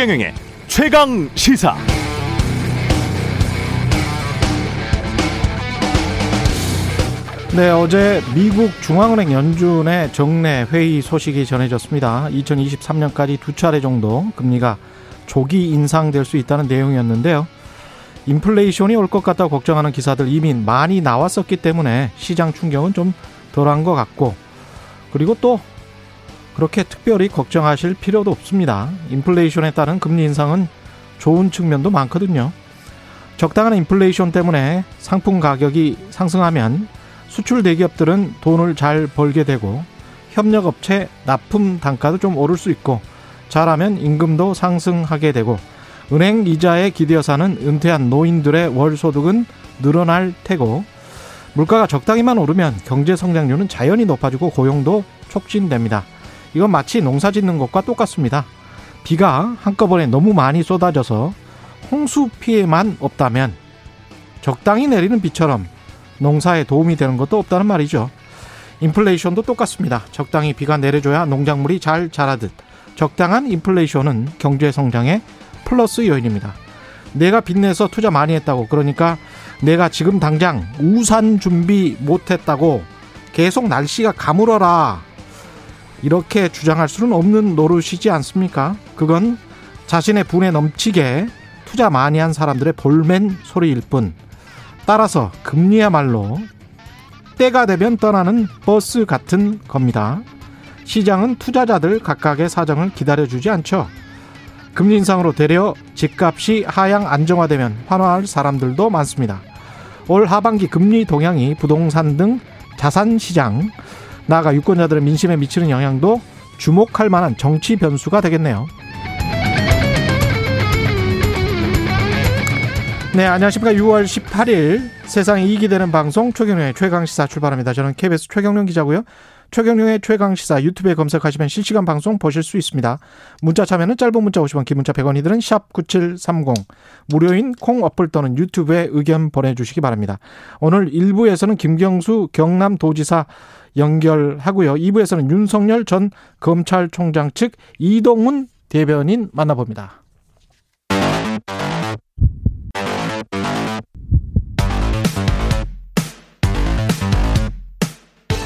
최경영의 최강 시사. 네, 어제 미국 중앙은행 연준의 정례 회의 소식이 전해졌습니다. 2023년까지 두 차례 정도 금리가 조기 인상될 수 있다는 내용이었는데요. 인플레이션이 올 것 같다고 걱정하는 기사들 이미 많이 나왔었기 때문에 시장 충격은 좀 덜한 것 같고 그리고 또 그렇게 특별히 걱정하실 필요도 없습니다. 인플레이션에 따른 금리 인상은 좋은 측면도 많거든요. 적당한 인플레이션 때문에 상품 가격이 상승하면 수출 대기업들은 돈을 잘 벌게 되고 협력업체 납품 단가도 좀 오를 수 있고 잘하면 임금도 상승하게 되고 은행 이자에 기대어사는 은퇴한 노인들의 월 소득은 늘어날 테고 물가가 적당히만 오르면 경제 성장률은 자연히 높아지고 고용도 촉진됩니다. 이건 마치 농사 짓는 것과 똑같습니다. 비가 한꺼번에 너무 많이 쏟아져서 홍수 피해만 없다면 적당히 내리는 비처럼 농사에 도움이 되는 것도 없다는 말이죠. 인플레이션도 똑같습니다. 적당히 비가 내려줘야 농작물이 잘 자라듯 적당한 인플레이션은 경제 성장의 플러스 요인입니다. 내가 빚내서 투자 많이 했다고 그러니까 내가 지금 당장 우산 준비 못했다고 계속 날씨가 가물어라 이렇게 주장할 수는 없는 노릇이지 않습니까? 그건 자신의 분에 넘치게 투자 많이 한 사람들의 볼멘 소리일 뿐 따라서 금리야말로 때가 되면 떠나는 버스 같은 겁니다. 시장은 투자자들 각각의 사정을 기다려주지 않죠. 금리 인상으로 되려 집값이 하향 안정화되면 환호할 사람들도 많습니다. 올 하반기 금리 동향이 부동산 등 자산 시장, 나아가 유권자들의 민심에 미치는 영향도 주목할 만한 정치 변수가 되겠네요. 네, 안녕하십니까. 6월 18일 세상에 이익이 되는 방송 최경련의 최강시사 출발합니다. 저는 KBS 최경련 기자고요. 최경련의 최강시사 유튜브에 검색하시면 실시간 방송 보실 수 있습니다. 문자 참여는 짧은 문자 50원, 긴 문자 100원이들은 샵9730 무료인 콩 어플 또는 유튜브에 의견 보내주시기 바랍니다. 오늘 1부에서는 김경수 경남도지사 연결하고요. 2부에서는 윤석열 전 검찰총장 측 이동훈 대변인 만나봅니다.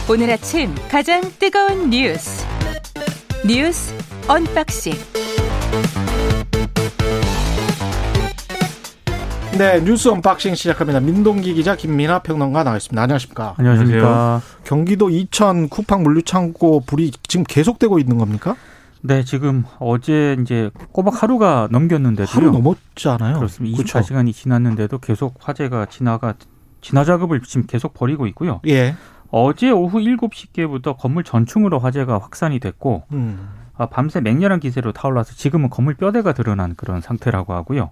오늘 아침 가장 뜨거운 뉴스 뉴스 언박싱 네 뉴스 언박싱 시작합니다. 민동기 기자 김민아 평론가 나와있습니다. 안녕하십니까? 안녕하십니까? 경기도 이천 쿠팡 물류창고 불이 지금 계속되고 있는 겁니까? 네, 지금 어제 이제 꼬박 하루가 넘겼는데도 하루 넘었잖아요. 그렇습니다. 그렇죠? 24시간이 지났는데도 계속 화재가 진화가 진화 작업을 지금 계속 벌이고 있고요. 예. 어제 오후 7시께부터 건물 전층으로 화재가 확산이 됐고 음. 아, 밤새 맹렬한 기세로 타올라서 지금은 건물 뼈대가 드러난 그런 상태라고 하고요.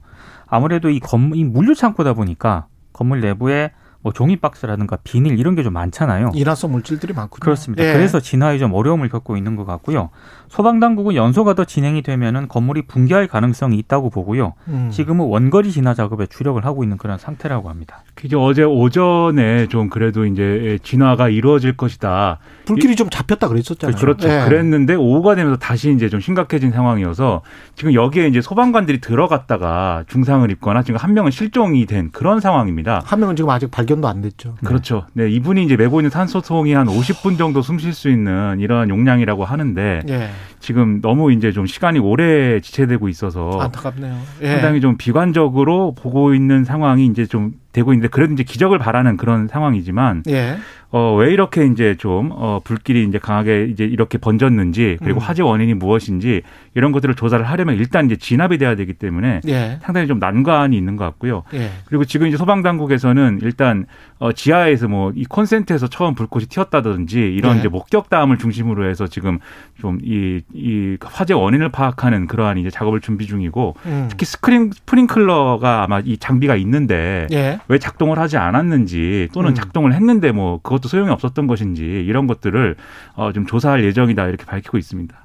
아무래도 이 건물 이 물류 창고다 보니까 건물 내부에 뭐 종이 박스라든가 비닐 이런 게 좀 많잖아요. 인화성 물질들이 많군요. 그렇습니다. 예. 그래서 진화에 좀 어려움을 겪고 있는 것 같고요. 소방 당국은 연소가 더 진행이 되면은 건물이 붕괴할 가능성이 있다고 보고요. 음. 지금은 원거리 진화 작업에 주력을 하고 있는 그런 상태라고 합니다. 이제 어제 오전에 좀 그래도 이제 진화가 이루어질 것이다. 불길이 좀 잡혔다 그랬었잖아요. 그렇죠. 예. 그랬는데 오후가 되면서 다시 이제 좀 심각해진 상황이어서 지금 여기에 이제 소방관들이 들어갔다가 중상을 입거나 지금 한 명은 실종이 된 그런 상황입니다. 한 명은 지금 아직 발견도 안 됐죠. 그렇죠. 네, 이분이 이제 메고 있는 산소통이 한 50분 정도 숨 쉴 수 있는 이러한 용량이라고 하는데 예. 지금 너무 이제 좀 시간이 오래 지체되고 있어서 안타깝네요. 예. 상당히 좀 비관적으로 보고 있는 상황이 이제 좀 되고 있는데 그래도 이제 기적을 바라는 그런 상황이지만 예. 어, 왜 이렇게 이제 좀, 어, 불길이 이제 강하게 이제 이렇게 번졌는지, 그리고 음. 화재 원인이 무엇인지, 이런 것들을 조사를 하려면 일단 이제 진압이 돼야 되기 때문에 예. 상당히 좀 난관이 있는 것 같고요. 예. 그리고 지금 이제 소방당국에서는 일단, 어, 지하에서 뭐 이 콘센트에서 처음 불꽃이 튀었다든지 이런 예. 이제 목격담을 중심으로 해서 지금 좀 이, 이 화재 원인을 파악하는 그러한 이제 작업을 준비 중이고, 음. 특히 스크린, 스프링클러가 아마 이 장비가 있는데, 예. 왜 작동을 하지 않았는지 또는 음. 작동을 했는데 뭐 그것 도 소용이 없었던 것인지 이런 것들을 어, 좀 조사할 예정이다 이렇게 밝히고 있습니다.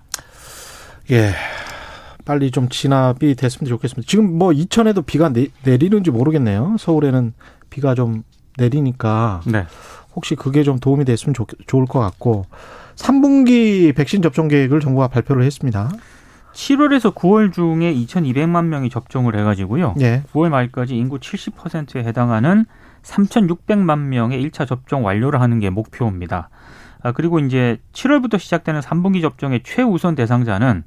예. 빨리 좀 진압이 됐으면 좋겠습니다. 지금 뭐 이천에도 비가 내, 내리는지 모르겠네요. 서울에는 비가 좀 내리니까 네. 혹시 그게 좀 도움이 됐으면 좋, 좋을 것 같고 3분기 백신 접종 계획을 정부가 발표를 했습니다. 7월에서 9월 중에 2,200만 명이 접종을 해가지고요. 예. 9월 말까지 인구 70%에 해당하는 3,600만 명의 1차 접종 완료를 하는 게 목표입니다. 아, 그리고 이제 7월부터 시작되는 3분기 접종의 최우선 대상자는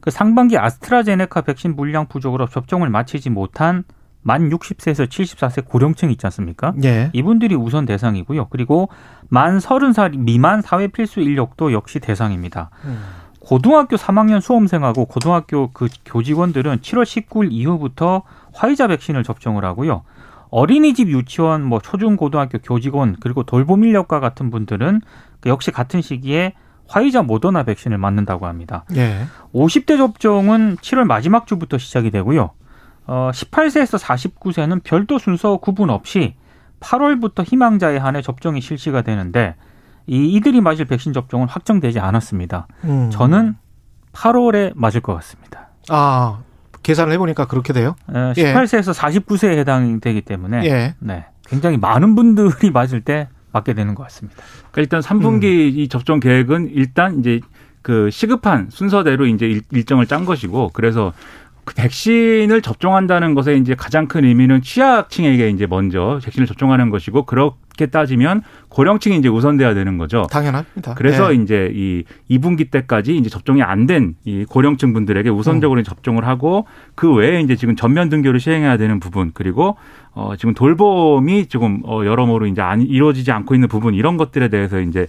그 상반기 아스트라제네카 백신 물량 부족으로 접종을 마치지 못한 만 60세에서 74세 고령층 있지 않습니까? 예. 이분들이 우선 대상이고요. 그리고 만 30살 미만 사회 필수 인력도 역시 대상입니다. 음. 고등학교 3학년 수험생하고 고등학교 그 교직원들은 7월 19일 이후부터 화이자 백신을 접종을 하고요. 어린이집 유치원 뭐 초중 고등학교 교직원 그리고 돌봄 인력과 같은 분들은 그 역시 같은 시기에 화이자 모더나 백신을 맞는다고 합니다. 예. 50대 접종은 7월 마지막 주부터 시작이 되고요. 어, 18세에서 49세는 별도 순서 구분 없이 8월부터 희망자에 한해 접종이 실시가 되는데 이 이들이 맞을 백신 접종은 확정되지 않았습니다. 음. 저는 8월에 맞을 것 같습니다. 아 계산을 해보니까 그렇게 돼요. 어, 예. 18세에서 49세에 해당되기 때문에 예. 네, 굉장히 많은 분들이 맞을 때 맞게 되는 것 같습니다. 그러니까 일단 3분기 이 접종 계획은 일단 이제 그 시급한 순서대로 이제 일- 일정을 짠 것이고 그래서 그 백신을 접종한다는 것에 이제 가장 큰 의미는 취약층에게 이제 먼저 백신을 접종하는 것이고 그렇 게 따지면 고령층이 이제 우선돼야 되는 거죠. 당연합니다. 그래서 예. 이제 이 2분기 때까지 이제 접종이 안 된 이 고령층 분들에게 우선적으로 접종을 하고 그 외에 이제 지금 전면 등교를 시행해야 되는 부분 그리고 어 지금 돌봄이 지금 어 여러모로 이제 안 이루어지지 않고 있는 부분 이런 것들에 대해서 이제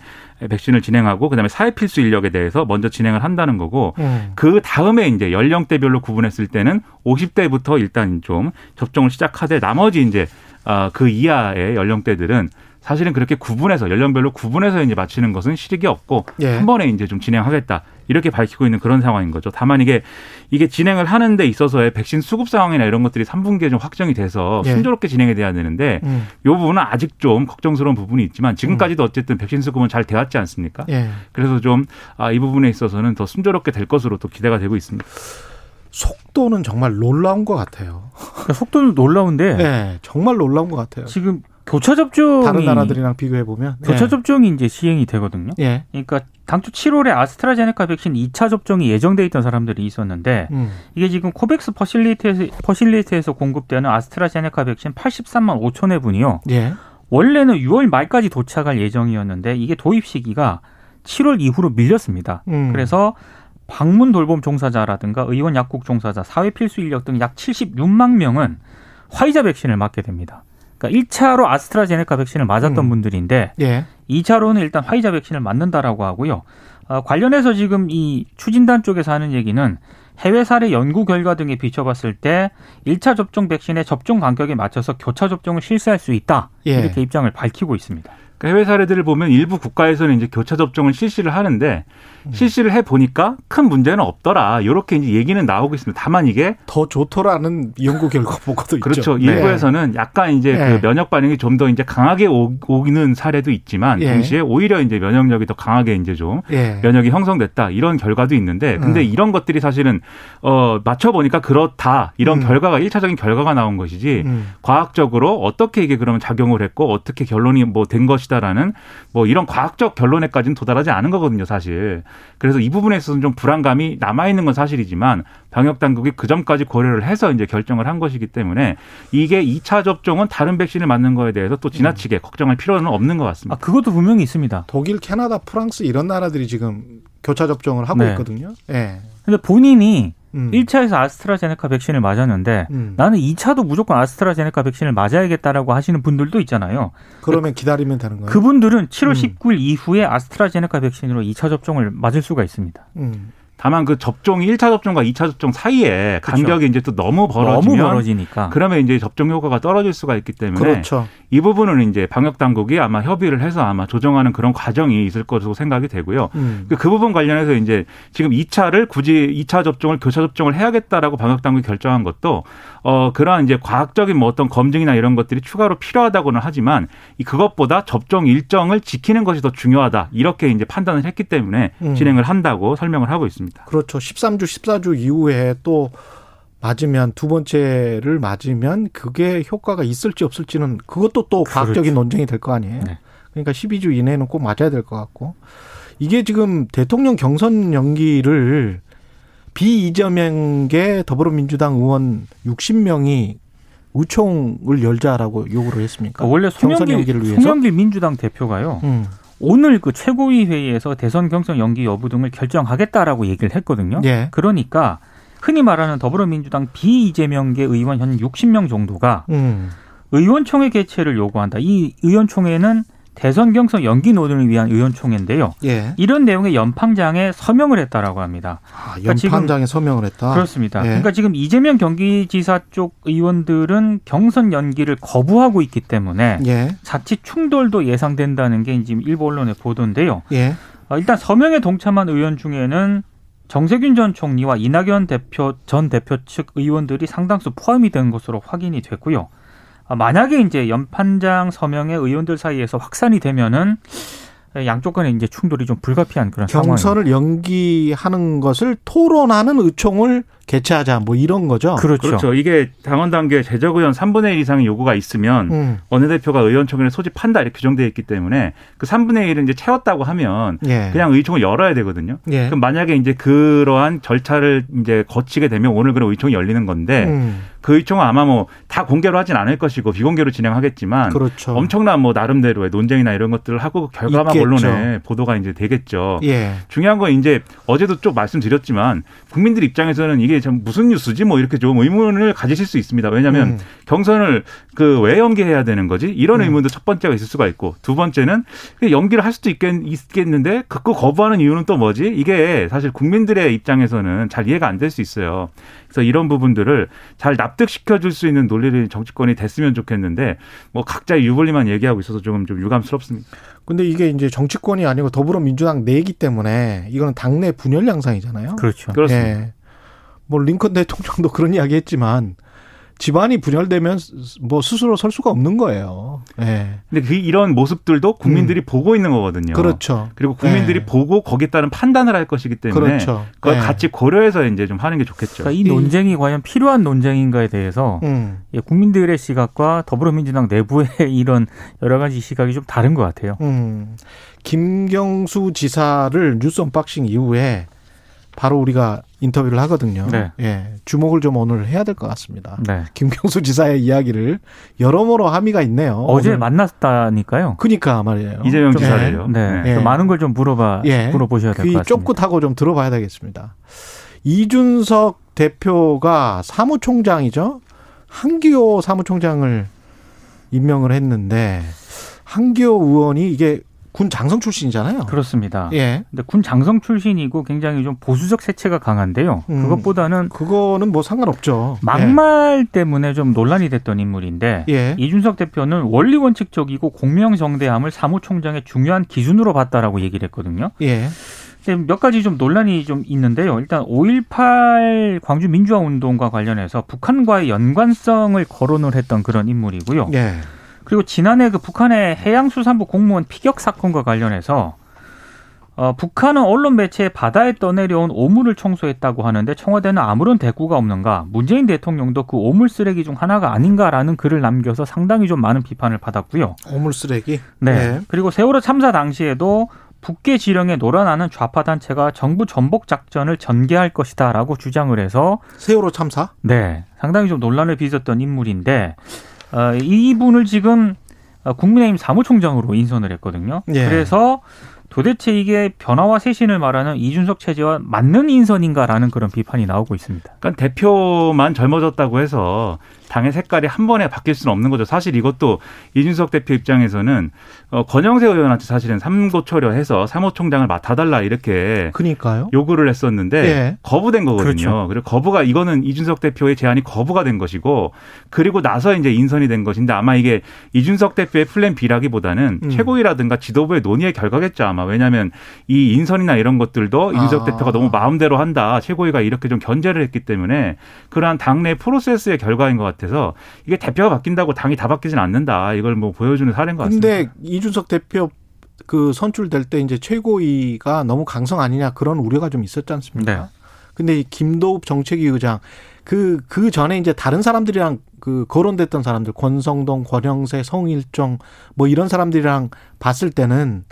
백신을 진행하고 그다음에 사회 필수 인력에 대해서 먼저 진행을 한다는 거고 음. 그 다음에 이제 연령대별로 구분했을 때는 50대부터 일단 좀 접종을 시작하되 나머지 이제 아, 그 이하의 연령대들은 사실은 그렇게 구분해서 연령별로 구분해서 이제 맞히는 것은 실익이 없고 예. 한 번에 이제 좀 진행하겠다 이렇게 밝히고 있는 그런 상황인 거죠. 다만 이게 이게 진행을 하는 데 있어서의 백신 수급 상황이나 이런 것들이 3분기에 좀 확정이 돼서 예. 순조롭게 진행이 돼야 되는데 음. 이 부분은 아직 좀 걱정스러운 부분이 있지만 지금까지도 어쨌든 백신 수급은 잘 돼왔지 않습니까? 예. 그래서 좀 아, 이 부분에 있어서는 더 순조롭게 될 것으로 또 기대가 되고 있습니다. 속도는 정말 놀라운 것 같아요. 그러니까 속도는 놀라운데 네, 정말 놀라운 것 같아요. 지금 교차 접종이 다른 나라들이랑 비교해 보면 교차 접종이 이제 시행이 되거든요. 예. 그러니까 당초 7월에 아스트라제네카 백신 2차 접종이 예정돼 있던 사람들이 있었는데 음. 이게 지금 코백스 퍼실리티에서, 퍼실리티에서 공급되는 아스트라제네카 백신 83만 5천 회분이요. 예. 원래는 6월 말까지 도착할 예정이었는데 이게 도입 시기가 7월 이후로 밀렸습니다. 음. 그래서 방문 돌봄 종사자라든가 의원 약국 종사자, 사회 필수 인력 등 약 76만 명은 화이자 백신을 맞게 됩니다. 그러니까 1차로 아스트라제네카 백신을 맞았던 음. 분들인데 예. 2차로는 일단 화이자 백신을 맞는다라고 하고요. 어, 관련해서 지금 이 추진단 쪽에서 하는 얘기는 해외 사례 연구 결과 등에 비춰봤을 때 1차 접종 백신의 접종 간격에 맞춰서 교차 접종을 실시할 수 있다. 예. 이렇게 입장을 밝히고 있습니다. 그러니까 해외 사례들을 보면 일부 국가에서는 이제 교차 접종을 실시를 하는데 음. 실시를 해 보니까 큰 문제는 없더라. 이렇게 이제 얘기는 나오고 있습니다. 다만 이게 더 좋더라는 연구 결과 보고도 있죠. 그렇죠. 네. 일부에서는 약간 이제 네. 그 면역 반응이 좀 더 이제 강하게 오- 오기는 사례도 있지만 예. 동시에 오히려 이제 면역력이 더 강하게 이제 좀 예. 면역이 형성됐다 이런 결과도 있는데 근데 음. 이런 것들이 사실은 어 맞춰 보니까 그렇다 이런 음. 결과가 일차적인 결과가 나온 것이지 음. 과학적으로 어떻게 이게 그러면 작용을 했고 어떻게 결론이 뭐 된 것이 다라는 뭐 이런 과학적 결론에까지는 도달하지 않은 거거든요, 사실. 그래서 이 부분에 있어서는 좀 불안감이 남아 있는 건 사실이지만 방역 당국이 그 점까지 고려를 해서 이제 결정을 한 것이기 때문에 이게 2차 접종은 다른 백신을 맞는 거에 대해서 또 지나치게 걱정할 필요는 없는 것 아, 같습니다. 그것도 분명히 있습니다. 독일, 캐나다, 프랑스 이런 나라들이 지금 교차 접종을 하고 네. 있거든요. 예. 근데 본인이 음. 1차에서 아스트라제네카 백신을 맞았는데 음. 나는 2차도 무조건 아스트라제네카 백신을 맞아야겠다라고 하시는 분들도 있잖아요. 그러면 기다리면 되는 거예요. 그분들은 7월 음. 19일 이후에 아스트라제네카 백신으로 2차 접종을 맞을 수가 있습니다. 음. 다만 그 접종이 1차 접종과 2차 접종 사이에 그렇죠. 간격이 이제 또 너무 벌어지면 너무 벌어지니까. 그러면 이제 접종 효과가 떨어질 수가 있기 때문에 그렇죠. 이 부분은 이제 방역 당국이 아마 협의를 해서 아마 조정하는 그런 과정이 있을 것으로 생각이 되고요. 음. 그 부분 관련해서 이제 지금 2차를 굳이 2차 접종을 교차 접종을 해야겠다라고 방역 당국이 결정한 것도 어 그러한 이제 과학적인 뭐 어떤 검증이나 이런 것들이 추가로 필요하다고는 하지만 이 그것보다 접종 일정을 지키는 것이 더 중요하다 이렇게 이제 판단을 했기 때문에 음. 진행을 한다고 설명을 하고 있습니다. 그렇죠. 13주, 14주 이후에 또 맞으면 두 번째를 맞으면 그게 효과가 있을지 없을지는 그것도 또 과학적인 논쟁이 될 거 아니에요. 네. 그러니까 12주 이내에는 꼭 맞아야 될 것 같고 이게 지금 대통령 경선 연기를 비이재명계 더불어민주당 의원 60명이 의총을 열자라고 요구를 했습니까? 원래 송영길, 송영길 민주당 대표가요. 음. 오늘 그 최고위 회의에서 대선 경선 연기 여부 등을 결정하겠다라고 얘기를 했거든요. 예. 그러니까 흔히 말하는 더불어민주당 비이재명계 의원 현 60명 정도가 음. 의원총회 개최를 요구한다. 이 의원총회는 대선 경선 연기 논의를 위한 의원총회인데요. 예. 이런 내용의 연판장에 서명을 했다라고 합니다. 아, 그러니까 연판장에 서명을 했다. 그렇습니다. 예. 그러니까 지금 이재명 경기지사 쪽 의원들은 경선 연기를 거부하고 있기 때문에 예. 자칫 충돌도 예상된다는 게 지금 일부 언론의 보도인데요. 예. 어, 일단 서명에 동참한 의원 중에는 정세균 전 총리와 이낙연 대표 전 대표 측 의원들이 상당수 포함이 된 것으로 확인이 됐고요. 아, 만약에 이제 연판장 서명의 의원들 사이에서 확산이 되면은 양쪽 간에 이제 충돌이 좀 불가피한 그런 경선을 상황입니다. 연기하는 것을 토론하는 의총을 개최하자 뭐 이런 거죠. 그렇죠. 그렇죠. 이게 당원 단계 재적 의원 3분의 1 이상의 요구가 있으면 음. 원내대표가 의원총회를 소집한다 이렇게 규정되어 있기 때문에 그 3분의 1을 이제 채웠다고 하면 예. 그냥 의총을 열어야 되거든요. 예. 그럼 만약에 이제 그러한 절차를 이제 거치게 되면 오늘 그런 의총이 열리는 건데 음. 그 의총은 아마 뭐 다 공개로 하진 않을 것이고 비공개로 진행하겠지만 그렇죠. 엄청난 뭐 나름대로의 논쟁이나 이런 것들을 하고 결과만 있겠죠. 언론에 보도가 이제 되겠죠. 예. 중요한 건 이제 어제도 좀 말씀드렸지만 국민들 입장에서는 이게 참 무슨 뉴스지 뭐 이렇게 좀 의문을 가지실 수 있습니다. 왜냐하면 음. 경선을 그 왜 연기해야 되는 거지? 이런 음. 의문도 첫 번째가 있을 수가 있고 두 번째는 연기를 할 수도 있겠, 있겠는데 극구 거부하는 이유는 또 뭐지? 이게 사실 국민들의 입장에서는 잘 이해가 안 될 수 있어요. 그래서 이런 부분들을 잘 납득시켜 줄 수 있는 논리를 정치권이 됐으면 좋겠는데 뭐 각자 유불리만 얘기하고 있어서 조금 좀 유감스럽습니다. 근데 이게 이제 정치권이 아니고 더불어민주당 내기 때문에 이거는 당내 분열 양상이잖아요. 그렇죠. 그렇습니다. 예. 뭐 링컨 대통령도 그런 이야기 했지만 집안이 분열되면 뭐 스스로 설 수가 없는 거예요. 예. 네. 근데 그 이런 모습들도 국민들이 음. 보고 있는 거거든요. 그렇죠. 그리고 국민들이 네. 보고 거기에 따른 판단을 할 것이기 때문에 그렇죠. 그걸 네. 같이 고려해서 이제 좀 하는 게 좋겠죠. 그러니까 이 논쟁이 과연 필요한 논쟁인가에 대해서 음. 예, 국민들의 시각과 더불어민주당 내부의 이런 여러 가지 시각이 좀 다른 것 같아요. 음. 김경수 지사를 뉴스 언박싱 이후에 바로 우리가 인터뷰를 하거든요. 네. 예. 주목을 좀 오늘 해야 될 것 같습니다. 네. 김경수 지사의 이야기를 여러모로 함의가 있네요. 어제 오늘. 만났다니까요. 그니까 말이에요. 이재명 지사를요. 네. 네. 예. 많은 걸 좀 물어봐 예. 물어보셔야 될 것 같습니다. 쫓긋하고 좀 들어봐야 되겠습니다. 이준석 대표가 사무총장이죠. 한기호 사무총장을 임명을 했는데 한기호 의원이 이게 군 장성 출신이잖아요. 그렇습니다. 예. 근데 군 장성 출신이고 굉장히 좀 보수적 세체가 강한데요. 음, 그것보다는 그거는 뭐 상관없죠. 막말 예. 때문에 좀 논란이 됐던 인물인데 예. 이준석 대표는 원리 원칙적이고 공명 정대함을 사무총장의 중요한 기준으로 봤다라고 얘기를 했거든요. 예. 몇 가지 좀 논란이 좀 있는데요. 일단 5.18 광주 민주화 운동과 관련해서 북한과의 연관성을 거론을 했던 그런 인물이고요. 예. 그리고 지난해 그 북한의 해양수산부 공무원 피격 사건과 관련해서 어, 북한은 언론 매체에 바다에 떠내려온 오물을 청소했다고 하는데 청와대는 아무런 대꾸가 없는가? 문재인 대통령도 그 오물 쓰레기 중 하나가 아닌가라는 글을 남겨서 상당히 좀 많은 비판을 받았고요. 오물 쓰레기? 네. 네. 그리고 세월호 참사 당시에도 북계 지령에 놀아나는 좌파 단체가 정부 전복 작전을 전개할 것이다라고 주장을 해서 세월호 참사? 네. 상당히 좀 논란을 빚었던 인물인데 어, 이분을 지금 어, 국민의힘 사무총장으로 인선을 했거든요. 예. 그래서 도대체 이게 변화와 쇄신을 말하는 이준석 체제와 맞는 인선인가라는 그런 비판이 나오고 있습니다. 그러니까 대표만 젊어졌다고 해서 당의 색깔이 한 번에 바뀔 수는 없는 거죠. 사실 이것도 이준석 대표 입장에서는 어, 권영세 의원한테 사실은 삼고초려해서 사무총장을 맡아달라 이렇게 그러니까요. 요구를 했었는데 예. 거부된 거거든요. 그렇죠. 그리고 거부가 이거는 이준석 대표의 제안이 거부가 된 것이고 그리고 나서 이제 인선이 된 것인데 아마 이게 이준석 대표의 플랜 B라기보다는 음. 최고위라든가 지도부의 논의의 결과겠죠 아마 왜냐하면 이 인선이나 이런 것들도 이준석 아. 대표가 너무 마음대로 한다 최고위가 이렇게 좀 견제를 했기 때문에 그러한 당내 프로세스의 결과인 것 같아요. 같아서 이게 대표가 바뀐다고 당이 다 바뀌진 않는다. 이걸 뭐 보여주는 사례인 것 같습니다. 근데 이준석 대표 그 선출될 때 이제 최고위가 너무 강성 아니냐 그런 우려가 좀 있었지 않습니까? 네. 근데 이 김도읍 정책위 의장 그, 그 전에 이제 다른 사람들이랑 그 거론됐던 사람들, 권성동, 권영세, 성일종 뭐 이런 사람들이랑 봤을 때는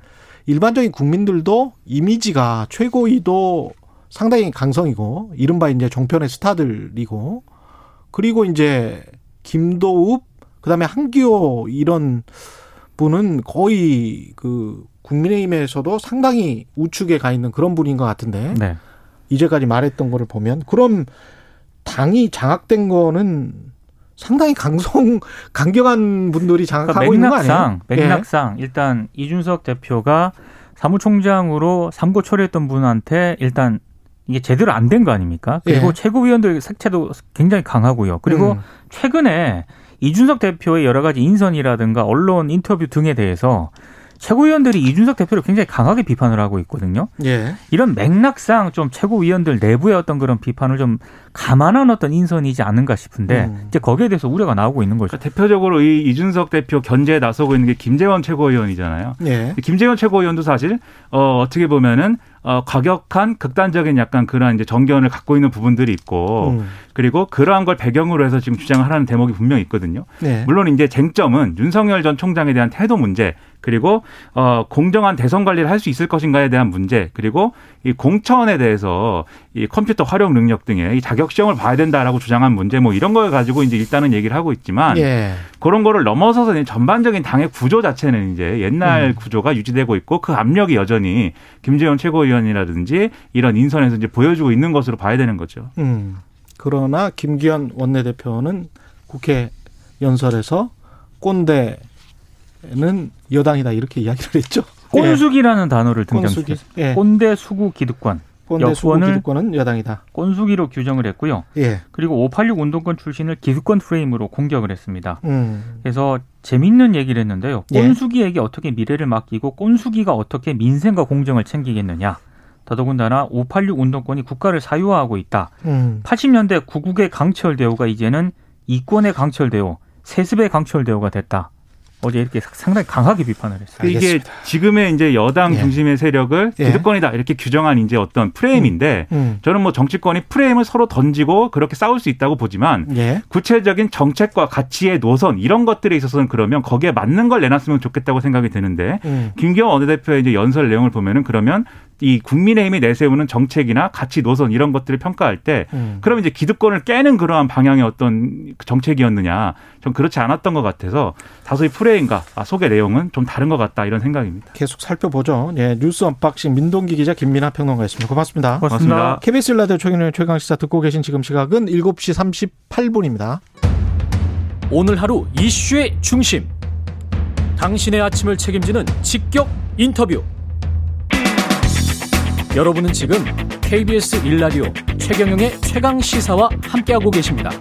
일반적인 국민들도 이미지가 최고위도 상당히 강성이고 이른바 이제 종편의 스타들이고 그리고 이제 김도읍 그다음에 한기호 이런 분은 거의 그 국민의힘에서도 상당히 우측에 가 있는 그런 분인 것 같은데 네. 이제까지 말했던 거를 보면 그럼 당이 장악된 거는 상당히 강성 강경한 분들이 그러니까 장악하고 있는 거 아니에요? 맥락상 맥락상 일단 이준석 대표가 사무총장으로 삼고 처리했던 분한테 일단 이게 제대로 안 된 거 아닙니까? 그리고 예. 최고위원들 색채도 굉장히 강하고요. 그리고 음. 최근에 이준석 대표의 여러 가지 인선이라든가 언론 인터뷰 등에 대해서 최고위원들이 이준석 대표를 굉장히 강하게 비판을 하고 있거든요. 예. 이런 맥락상 좀 최고위원들 내부의 어떤 그런 비판을 좀 감안한 어떤 인선이지 않는가 싶은데 음. 이제 거기에 대해서 우려가 나오고 있는 거죠. 그러니까 대표적으로 이 이준석 대표 견제에 나서고 있는 게 김재원 최고위원이잖아요. 예. 김재원 최고위원도 사실 어 어떻게 보면은 어 과격한 극단적인 약간 그런 이제 정견을 갖고 있는 부분들이 있고 음. 그리고 그러한 걸 배경으로 해서 지금 주장을 하라는 대목이 분명히 있거든요. 네. 물론 이제 쟁점은 윤석열 전 총장에 대한 태도 문제 그리고 어 공정한 대선 관리를 할 수 있을 것인가에 대한 문제 그리고 이 공천에 대해서 이 컴퓨터 활용 능력 등의 이 자격 시험을 봐야 된다라고 주장한 문제 뭐 이런 걸 가지고 이제 일단은 얘기를 하고 있지만 예. 그런 거를 넘어서서 전반적인 당의 구조 자체는 이제 옛날 음. 구조가 유지되고 있고 그 압력이 여전히 김재원 최고위원이라든지 이런 인선에서 이제 보여주고 있는 것으로 봐야 되는 거죠. 음. 그러나 김기현 원내대표는 국회 연설에서 꼰대는 여당이다 이렇게 이야기를 했죠. 꼰숙이라는 단어를 예. 꼰숙이. 등장시켰습니다. 예. 꼰대 수구 기득권, 꼰대 수구 여권을- 기득권은 여당이다. 꼰숙이로 규정을 했고요. 예. 그리고 586 운동권 출신을 기득권 프레임으로 공격을 했습니다. 음. 그래서 재밌는 얘기를 했는데요. 예. 꼰숙이에게 어떻게 미래를 맡기고 꼰숙이가 어떻게 민생과 공정을 챙기겠느냐. 더더군다나 586 운동권이 국가를 사유화하고 있다. 음. 80년대 구국의 강철 대우가 이제는 이권의 강철 대우, 세습의 강철 대우가 됐다. 어제 이렇게 상당히 강하게 비판을 했어요. 이게 알겠습니다. 지금의 이제 여당 예. 중심의 세력을 예. 기득권이다 이렇게 규정한 이제 어떤 프레임인데 음. 저는 뭐 정치권이 프레임을 서로 던지고 그렇게 싸울 수 있다고 보지만 예. 구체적인 정책과 가치의 노선 이런 것들에 있어서는 그러면 거기에 맞는 걸 내놨으면 좋겠다고 생각이 드는데 음. 김기현 원내대표의 이제 연설 내용을 보면은 그러면 이 국민의힘이 내세우는 정책이나 가치 노선 이런 것들을 평가할 때 음. 그럼 이제 기득권을 깨는 그러한 방향의 어떤 정책이었느냐 좀 그렇지 않았던 것 같아서 다소의 프레임과 아, 속의 내용은 좀 다른 것 같다 이런 생각입니다. 계속 살펴보죠. 예. 뉴스 언박싱 민동기 기자 김민아 평론가였습니다. 고맙습니다. 고맙습니다. 고맙습니다. KBS 라디오 최경영의 최강시사 듣고 계신 지금 시각은 7시 38분입니다. 오늘 하루 이슈의 중심. 당신의 아침을 책임지는 직격 인터뷰. 여러분은 지금 KBS 일라디오 최경영의 최강 시사와 함께하고 계십니다.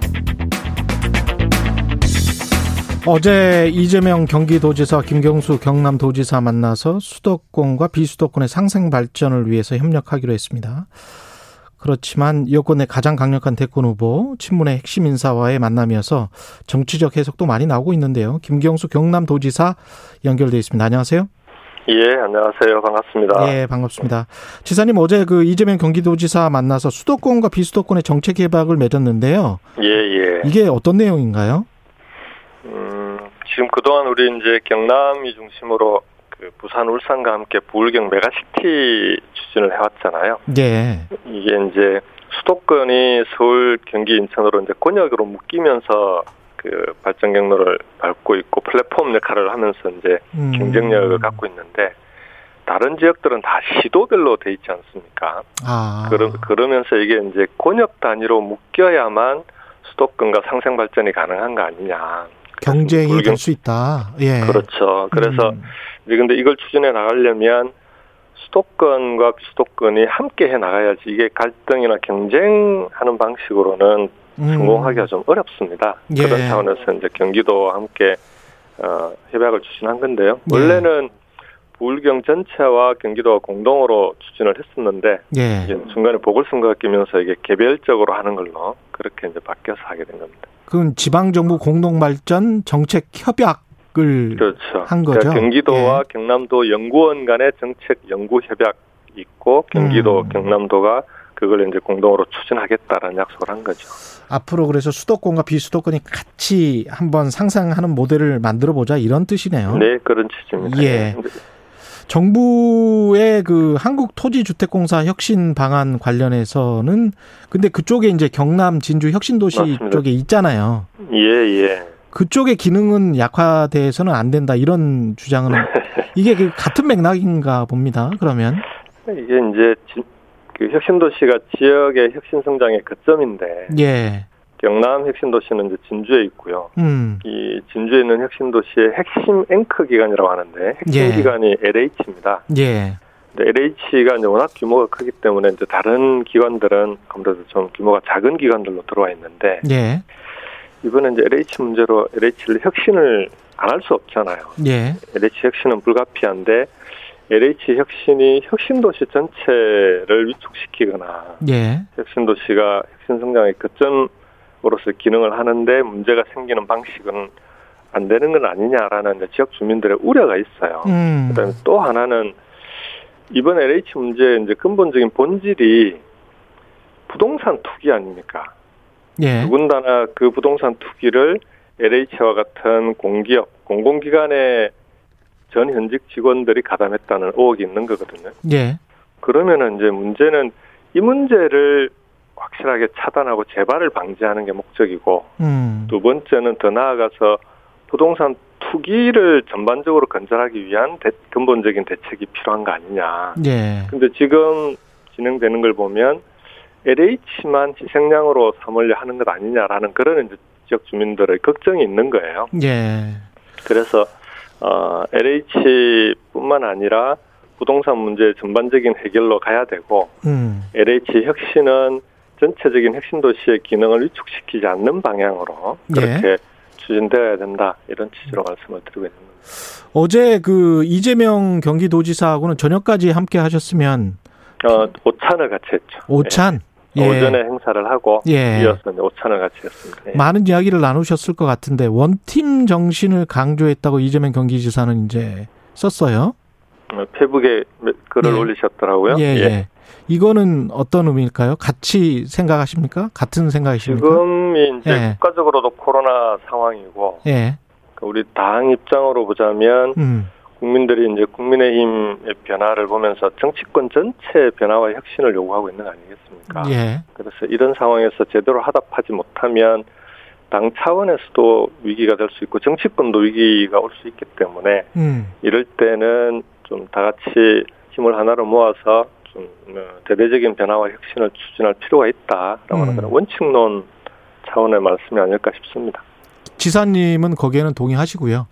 어제 이재명 경기도지사 김경수 경남도지사 만나서 수도권과 비수도권의 상생 발전을 위해서 협력하기로 했습니다. 그렇지만 여권의 가장 강력한 대권 후보 친문의 핵심 인사와의 만남이어서 정치적 해석도 많이 나오고 있는데요. 김경수 경남도지사 연결돼 있습니다. 안녕하세요. 예, 안녕하세요. 반갑습니다. 예, 반갑습니다. 지사님 어제 그 이재명 경기도지사 만나서 수도권과 비수도권의 정책 협약을 맺었는데요. 예, 예. 이게 어떤 내용인가요? 음, 지금 그동안 우리 이제 경남이 중심으로 그 부산, 울산과 함께 부울경 메가시티 추진을 해왔잖아요. 예. 이게 이제 수도권이 서울, 경기, 인천으로 이제 권역으로 묶이면서 그 발전 경로를 밟고 있고 플랫폼 역할을 하면서 이제 음. 경쟁력을 갖고 있는데 다른 지역들은 다 시도별로 돼 있지 않습니까? 아. 그러, 그러면서 이게 이제 권역 단위로 묶여야만 수도권과 상생 발전이 가능한 거 아니냐. 경쟁이 불경- 될수 있다. 예. 그렇죠. 그래서 음. 이제 근데 이걸 추진해 나가려면 수도권과 비수도권이 함께 해 나가야지 이게 갈등이나 경쟁하는 방식으로는 음. 성공하기가 좀 어렵습니다. 예. 그런 차원에서 이제 경기도와 함께 어, 협약을 추진한 건데요. 예. 원래는 부울경 전체와 경기도가 공동으로 추진을 했었는데 예. 이제 중간에 보궐선거가 끼면서 이게 개별적으로 하는 걸로 그렇게 이제 바뀌어서 하게 된 겁니다. 그건 지방정부 공동발전 정책 협약 을 그렇죠. 한 거죠? 그러니까 경기도와 예. 경남도 연구원 간의 정책 연구 협약 있고 경기도 음. 경남도가 그걸 이제 공동으로 추진하겠다라는 약속을 한 거죠. 앞으로 그래서 수도권과 비수도권이 같이 한번 상상하는 모델을 만들어 보자 이런 뜻이네요. 네, 그런 취지입니다. 예. 정부의 그 한국 토지주택공사 혁신 방안 관련해서는 근데 그쪽에 이제 경남 진주 혁신도시 맞습니다. 쪽에 있잖아요. 예, 예. 그쪽의 기능은 약화돼서는 안 된다 이런 주장은 이게 그 같은 맥락인가 봅니다. 그러면 이게 이제 지- 그 혁신 도시가 지역의 혁신 성장의 거점인데 예, 경남 혁신 도시는 이제 진주에 있고요. 음, 이 진주에 있는 혁신 도시의 핵심 앵커 기관이라고 하는데 핵심 예. 기관이 LH입니다. 예, LH가 이제 워낙 규모가 크기 때문에 이제 다른 기관들은 아무래도 좀 규모가 작은 기관들로 들어와 있는데 예, 이번에 이제 LH 문제로 LH를 혁신을 안 할 수 없잖아요. 예, LH 혁신은 불가피한데 LH 혁신이 혁신도시 전체를 위축시키거나 예, 혁신도시가 혁신 성장의 거점으로서 기능을 하는데 문제가 생기는 방식은 안 되는 건 아니냐라는 지역 주민들의 우려가 있어요. 음, 그다음에 또 하나는 이번 LH 문제의 이제 근본적인 본질이 부동산 투기 아닙니까? 예, 더군다나 그 부동산 투기를 LH와 같은 공기업, 공공기관의 전 현직 직원들이 가담했다는 의혹이 있는 거거든요. 예, 그러면은 이제 문제는 이 문제를 확실하게 차단하고 재발을 방지하는 게 목적이고 음, 두 번째는 더 나아가서 부동산 투기를 전반적으로 건절하기 위한 대- 근본적인 대책이 필요한 거 아니냐. 예, 근데 지금 진행되는 걸 보면 LH만 희생양으로 삼으려 하는 것 아니냐라는 그런 이제 지역 주민들의 걱정이 있는 거예요. 예, 그래서 어, LH뿐만 아니라 부동산 문제 전반적인 해결로 가야 되고 음, LH 혁신은 전체적인 혁신 도시의 기능을 위축시키지 않는 방향으로 예. 그렇게 추진되어야 된다 이런 취지로 말씀을 드리고 있습니다. 어제 그 이재명 경기도지사하고는 저녁까지 함께 하셨으면 어, 오찬을 같이 했죠. 오찬, 예. 예, 오전에 행사를 하고 예. 이어서 이제 오찬을 같이 했습니다. 예. 많은 이야기를 나누셨을 것 같은데 원팀 정신을 강조했다고 이재명 경기지사는 이제 썼어요. 어, 페북에 글을 예. 올리셨더라고요. 예, 예. 이거는 어떤 의미일까요? 같이 생각하십니까? 같은 생각이십니까? 지금이 이제 예. 국가적으로도 코로나 상황이고 예. 그 우리 당 입장으로 보자면 음. 국민들이 이제 국민의힘의 변화를 보면서 정치권 전체 변화와 혁신을 요구하고 있는 거 아니겠습니까? 예. 그래서 이런 상황에서 제대로 하답하지 못하면 당 차원에서도 위기가 될 수 있고 정치권도 위기가 올 수 있기 때문에 음. 이럴 때는 좀 다 같이 힘을 하나로 모아서 좀 어, 대대적인 변화와 혁신을 추진할 필요가 있다라고 하는 음. 그런 원칙론 차원의 말씀이 아닐까 싶습니다. 지사님은 거기에는 동의하시고요.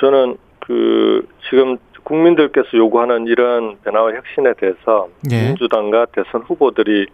저는 그 지금 국민들께서 요구하는 이런 변화와 혁신에 대해서 예. 민주당과 대선 후보들이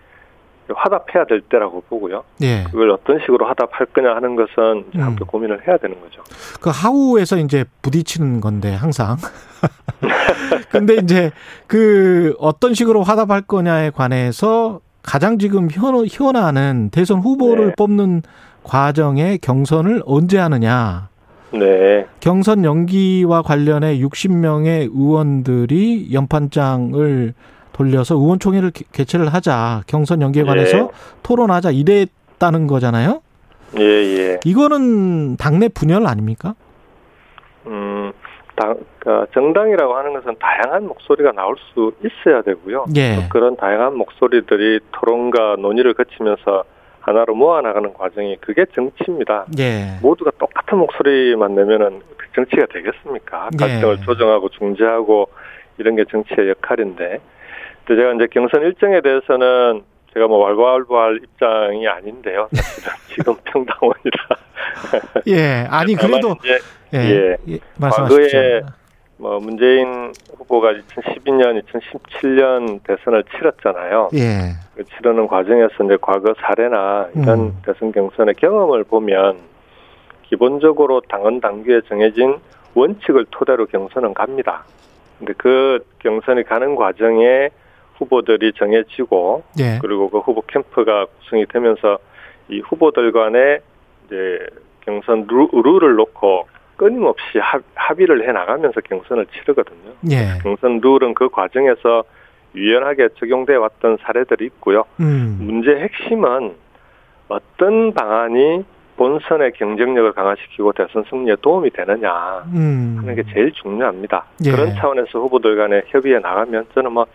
화답해야 될 때라고 보고요. 예. 그걸 어떤 식으로 화답할 거냐 하는 것은 이제 함께 음. 고민을 해야 되는 거죠. 그 하우에서 이제 부딪히는 건데 항상. 근데 이제 그 어떤 식으로 화답할 거냐에 관해서 가장 지금 희원- 희원하는 대선 후보를 네. 뽑는 과정에 경선을 언제 하느냐. 네. 경선 연기와 관련해 60명의 의원들이 연판장을 돌려서 의원총회를 개- 개최를 하자. 경선 연기에 관해서 예. 토론하자. 이랬다는 거잖아요. 예, 예. 이거는 당내 분열 아닙니까? 음, 당, 그 정당이라고 하는 것은 다양한 목소리가 나올 수 있어야 되고요. 예. 그런 다양한 목소리들이 토론과 논의를 거치면서 하나로 모아 나가는 과정이 그게 정치입니다. 예. 모두가 똑같은 목소리만 내면은 그 정치가 되겠습니까? 예. 갈등을 조정하고 중재하고 이런 게 정치의 역할인데. 근데 제가 이제 경선 일정에 대해서는 제가 뭐 walval부할 입장이 아닌데요. 사실은 지금 평당원이라. 예. 아니 그래도 예. 예. 예. 과거에 뭐 문재인 후보가 2012년, 2017년 대선을 치렀잖아요. 예. 그 치르는 과정에서 이제 과거 사례나 이런 음. 대선 경선의 경험을 보면 기본적으로 당헌 당규에 정해진 원칙을 토대로 경선은 갑니다. 근데 그 경선이 가는 과정에 후보들이 정해지고 예. 그리고 그 후보 캠프가 구성이 되면서 이 후보들 간에 이제 경선 루, 룰을 놓고 끊임없이 합, 합의를 해 나가면서 경선을 치르거든요. 예. 경선 룰은 그 과정에서 유연하게 적용돼 왔던 사례들이 있고요. 음. 문제 핵심은 어떤 방안이 본선의 경쟁력을 강화시키고 대선 승리에 도움이 되느냐 음. 하는 게 제일 중요합니다. 예. 그런 차원에서 후보들 간에 협의해 나가면 저는 뭐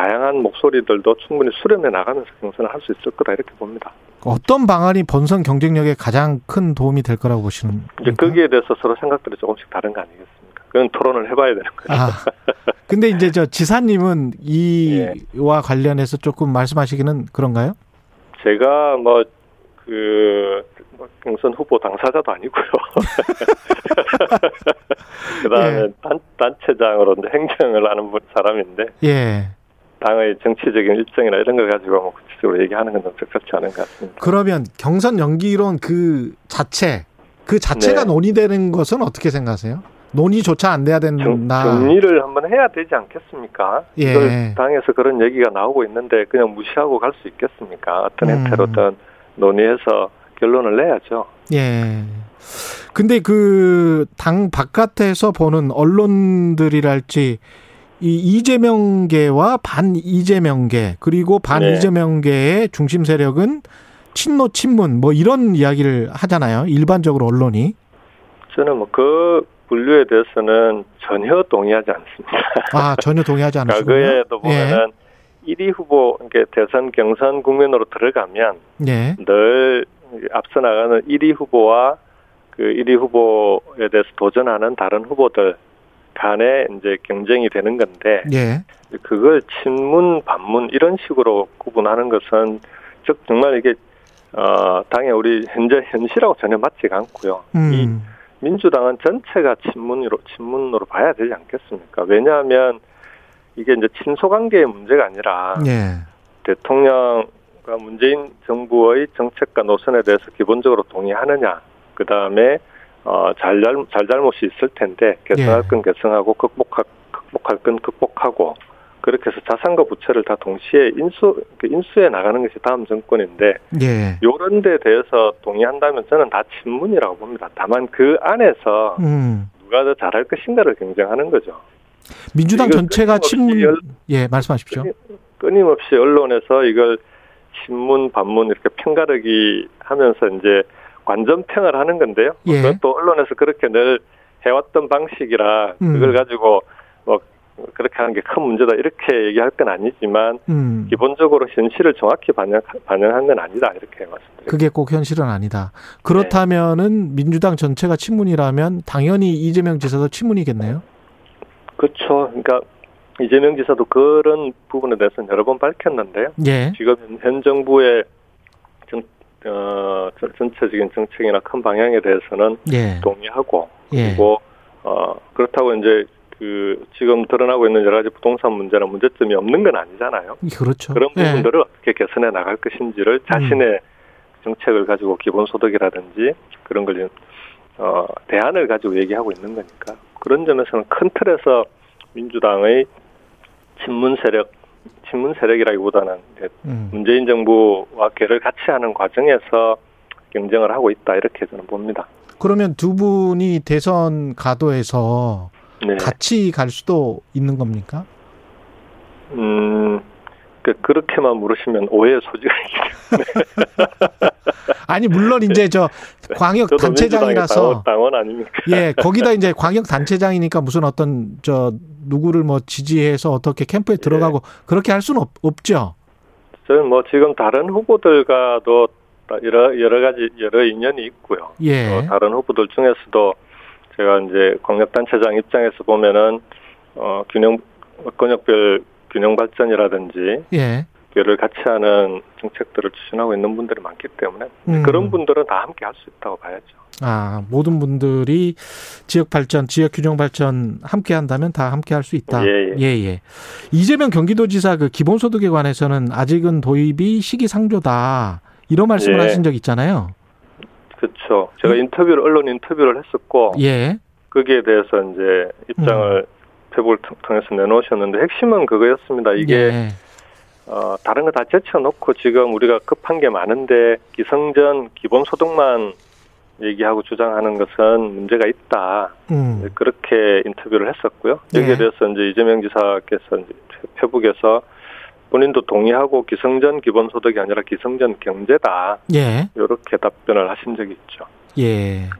다양한 목소리들도 충분히 수렴해 나가면서 경선을 할 수 있을 거다 이렇게 봅니다. 어떤 방안이 본선 경쟁력에 가장 큰 도움이 될 거라고 보시는 이제? 거기에 대해서 서로 생각들이 조금씩 다른 거 아니겠습니까? 그건 토론을 해봐야 되는 거죠. 아. 근데 이제 저 지사님은 이와 관련해서 조금 말씀하시기는 그런가요? 제가 뭐, 그, 뭐 경선 후보 당사자도 아니고요. 그 다음에 예. 단, 단체장으로 이제 행정을 하는 분- 사람인데, 예. 당의 정치적인 일정이나 이런 걸 가지고 뭐 구체적으로 얘기하는 건 좀 적절치 않은 것 같습니다. 그러면 경선 연기론 그 자체 그 자체가 네. 논의되는 것은 어떻게 생각하세요? 논의조차 안 돼야 정, 된다. 정 리를 한번 해야 되지 않겠습니까? 예. 당에서 그런 얘기가 나오고 있는데 그냥 무시하고 갈 수 있겠습니까? 어떤 음. 형태로든 논의해서 결론을 내야죠. 예. 근데 그 당 바깥에서 보는 언론들이랄지 이 이재명계와 반 이재명계 그리고 반 네. 이재명계의 중심 세력은 친노 친문 뭐 이런 이야기를 하잖아요. 일반적으로 언론이. 저는 뭐 그 분류에 대해서는 전혀 동의하지 않습니다. 아, 전혀 동의하지 않으시고요. 과거에도 보면은 1위 후보, 이게 대선 경선 국면으로 들어가면 예. 늘 앞서 나가는 1위 후보와 그 1위 후보에 대해서 도전하는 다른 후보들 간에 이제 경쟁이 되는 건데 예. 그걸 친문, 반문 이런 식으로 구분하는 것은 즉 정말 이게 어 당의 우리 현재 현실하고 전혀 맞지가 않고요. 이 음. 민주당은 전체가 친문으로 친문으로 봐야 되지 않겠습니까? 왜냐하면 이게 이제 친소 관계의 문제가 아니라 예. 대통령과 문재인 정부의 정책과 노선에 대해서 기본적으로 동의하느냐, 그 다음에 어, 잘잘 잘잘못이 있을 텐데 개선할 예. 건 개선하고 극복할 극복할 건 극복하고 그렇게 해서 자산과 부채를 다 동시에 인수 그 인수해 나가는 것이 다음 정권인데 예. 요런 데 대해서 동의한다면 저는 다 친문이라고 봅니다. 다만 그 안에서 음. 누가 더 잘할 것인가를 경쟁하는 거죠. 민주당 전체가 친문 열- 예, 말씀하십시오. 끊임없이 언론에서 이걸 신문, 반문 이렇게 편가르기 하면서 이제 관전평을 하는 건데요. 예. 그것도 언론에서 그렇게 늘 해왔던 방식이라 음. 그걸 가지고 뭐 그렇게 하는 게 큰 문제다 이렇게 얘기할 건 아니지만 음. 기본적으로 현실을 정확히 반영, 반영한 건 아니다 이렇게 말씀드립니다. 그게 꼭 현실은 아니다. 그렇다면은 민주당 전체가 친문이라면 당연히 이재명 지사도 친문이겠네요. 그렇죠. 그러니까 이재명 지사도 그런 부분에 대해서는 여러 번 밝혔는데요. 예. 지금 현 정부의 정, 어, 전- 전체적인 정책이나 큰 방향에 대해서는 예. 동의하고 예. 그리고 어 그렇다고 이제 그 지금 드러나고 있는 여러 가지 부동산 문제나 문제점이 없는 건 아니잖아요. 그렇죠. 그런 예. 음. 부분들을 어떻게 개선해 나갈 것인지를 자신의 정책을 가지고 기본소득이라든지 그런 걸 어, 대안을 가지고 얘기하고 있는 거니까 그런 점에서는 큰 틀에서 민주당의 친문 세력, 친문 세력이라기보다는 음. 문재인 정부와 개를 같이 하는 과정에서 경쟁을 하고 있다 이렇게 저는 봅니다. 그러면 두 분이 대선 가도에서 네. 같이 갈 수도 있는 겁니까? 음, 그 그렇게만 물으시면 오해의 소지가 있기 아니 물론 이제 저 광역 단체장이라서 당원, 아닙니까? 예 거기다 이제 광역 단체장이니까 무슨 어떤 저 누구를 뭐 지지해서 어떻게 캠프에 들어가고 그렇게 할 수는 없, 없죠. 저는 뭐 지금 다른 후보들과도 여러 여러 가지 여러 인연이 있고요. 예. 어, 다른 후보들 중에서도 제가 이제 광역 단체장 입장에서 보면은 어 균형 권역별 균형 발전이라든지 예. 를 같이 하는 정책들을 추진하고 있는 분들이 많기 때문에 음. 그런 분들은 다 함께 할 수 있다고 봐야죠. 아, 모든 분들이 지역 발전, 지역 균형 발전 함께 한다면 다 함께 할 수 있다. 예, 예. 예. 이재명 경기도지사 그 기본소득에 관해서는 아직은 도입이 시기상조다. 이런 말씀을 예. 하신 적 있잖아요. 그렇죠. 제가 음. 인터뷰를 언론 인터뷰를 했었고 예. 거기에 대해서 이제 입장을 음. 통- 통해서 내놓으셨는데 핵심은 그거였습니다. 이게 예. 어, 다른 거 다 제쳐놓고 지금 우리가 급한 게 많은데 기성전 기본소득만 얘기하고 주장하는 것은 문제가 있다. 음. 그렇게 인터뷰를 했었고요. 여기에 예. 대해서 이제 이재명 지사께서 이제 페북에서 본인도 동의하고 기성전 기본소득이 아니라 기성전 경제다. 예. 이렇게 답변을 하신 적이 있죠. 예.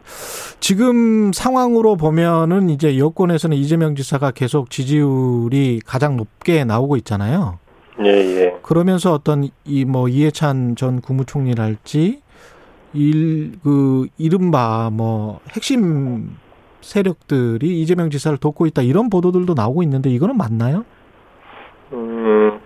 지금 상황으로 보면은 이제 여권에서는 이재명 지사가 계속 지지율이 가장 높게 나오고 있잖아요. 예, 예. 그러면서 어떤 이 뭐 이해찬 전 국무총리랄지 일 그 이른바 뭐 핵심 세력들이 이재명 지사를 돕고 있다 이런 보도들도 나오고 있는데 이거는 맞나요? 음,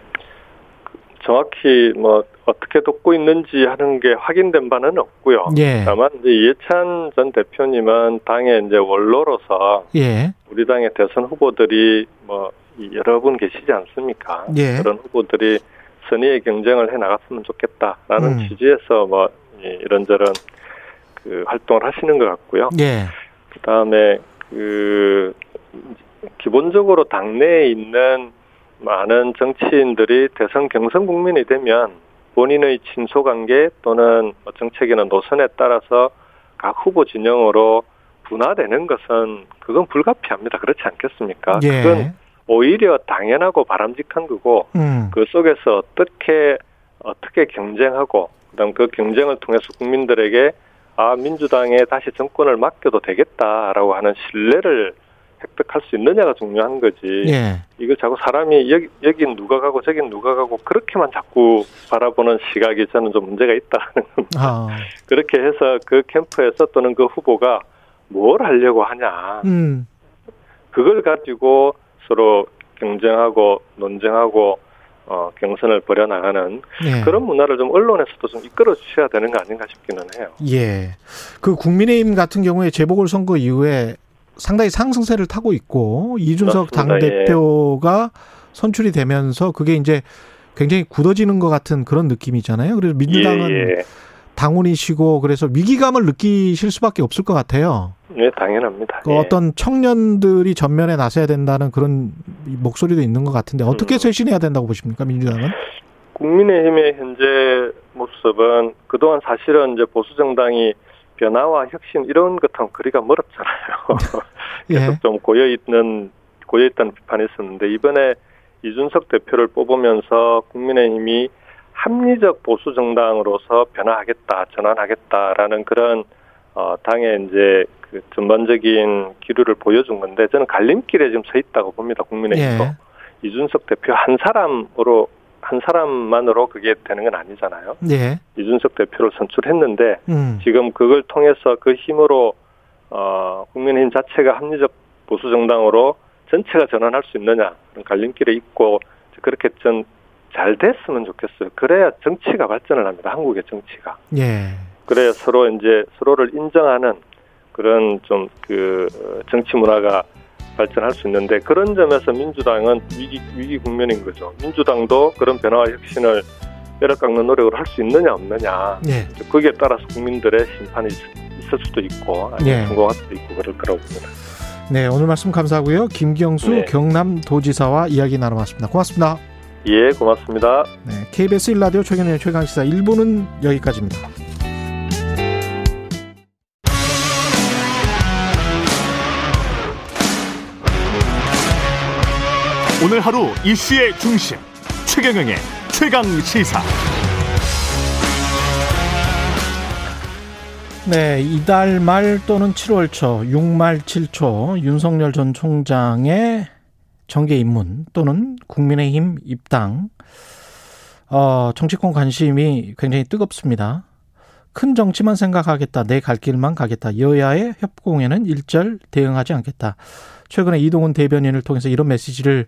정확히 뭐 어떻게 돕고 있는지 하는 게 확인된 바는 없고요. 예. 다만 이제 이해찬 전 대표님은 당의 이제 원로로서 예. 우리 당의 대선 후보들이 뭐 여러 분 계시지 않습니까? 예. 그런 후보들이 선의의 경쟁을 해 나갔으면 좋겠다라는 음. 취지에서 뭐 이런저런 그 활동을 하시는 것 같고요. 예. 그다음에 그 기본적으로 당내에 있는 많은 정치인들이 대선 경선 국민이 되면 본인의 친소 관계 또는 뭐 정책이나 노선에 따라서 각 후보 진영으로 분화되는 것은 그건 불가피합니다. 그렇지 않겠습니까? 예. 그건 오히려 당연하고 바람직한 거고 음. 그 속에서 어떻게 어떻게 경쟁하고 그다음 그 경쟁을 통해서 국민들에게 아 민주당에 다시 정권을 맡겨도 되겠다라고 하는 신뢰를 획득할 수 있느냐가 중요한 거지. 예. 이거 자꾸 사람이 여기 여긴 누가 가고 저긴 누가 가고 그렇게만 자꾸 바라보는 시각이 저는 좀 문제가 있다는 아. 그렇게 해서 그 캠프에서 또는 그 후보가 뭘 하려고 하냐 음. 그걸 가지고 서로 경쟁하고 논쟁하고 어, 경선을 벌여 나가는 예. 그런 문화를 좀 언론에서도 좀 이끌어 주셔야 되는 거 아닌가 싶기는 해요. 예. 그 국민의힘 같은 경우에 재보궐 선거 이후에 상당히 상승세를 타고 있고 이준석 당. 예. 대표가 선출이 되면서 그게 이제 굉장히 굳어지는 것 같은 그런 느낌이잖아요. 그래서 민주당은 예, 예. 당원이시고 그래서 위기감을 느끼실 수밖에 없을 것 같아요. 예, 당연합니다. 그 예. 어떤 청년들이 전면에 나서야 된다는 그런 목소리도 있는 것 같은데 어떻게 음. 쇄신해야 된다고 보십니까 민주당은? 국민의힘의 현재 모습은 그동안 사실은 이제 보수 정당이 변화와 혁신 이런 것하고 거리가 멀었잖아요. 예. 계속 좀 고여 있는 고여 있다는 비판이 있었는데 이번에 이준석 대표를 뽑으면서 국민의힘이 합리적 보수 정당으로서 변화하겠다, 전환하겠다라는 그런 어 당의 이제 그 전반적인 기류를 보여준 건데 저는 갈림길에 지금 서 있다고 봅니다. 국민의힘도 예. 이준석 대표 한 사람으로 한 사람만으로 그게 되는 건 아니잖아요. 예. 이준석 대표를 선출했는데 음. 지금 그걸 통해서 그 힘으로 어 국민의힘 자체가 합리적 보수 정당으로 전체가 전환할 수 있느냐 그런 갈림길에 있고 그렇게 좀 잘 됐으면 좋겠어요. 그래야 정치가 발전을 합니다. 한국의 정치가. 예. 그래야 서로 이제 서로를 인정하는 그런 좀 그 정치 문화가 발전할 수 있는데 그런 점에서 민주당은 위기 위기 국면인 거죠. 민주당도 그런 변화와 혁신을 뼈를 깎는 노력을 할 수 있느냐 없느냐 예. 거기에 따라서 국민들의 심판이 있- 있을 수도 있고 아니면 예. 성공할 수도 있고 그럴 거라고 봅니다. 네, 오늘 말씀 감사하고요. 김경수 네. 경남도지사와 이야기 나눠봤습니다. 고맙습니다. 예, 고맙습니다. 네, KBS 1라디오 최경영의 최강시사 1부는 여기까지입니다. 오늘 하루 이슈의 중심 최경영의 최강 시사. 네, 이달 말 또는 7월 초, 6말 7초 윤석열 전 총장의 정계 입문 또는 국민의힘 입당, 어, 정치권 관심이 굉장히 뜨겁습니다. 큰 정치만 생각하겠다, 내 갈 길만 가겠다, 여야의 협공에는 일절 대응하지 않겠다. 최근에 이동훈 대변인을 통해서 이런 메시지를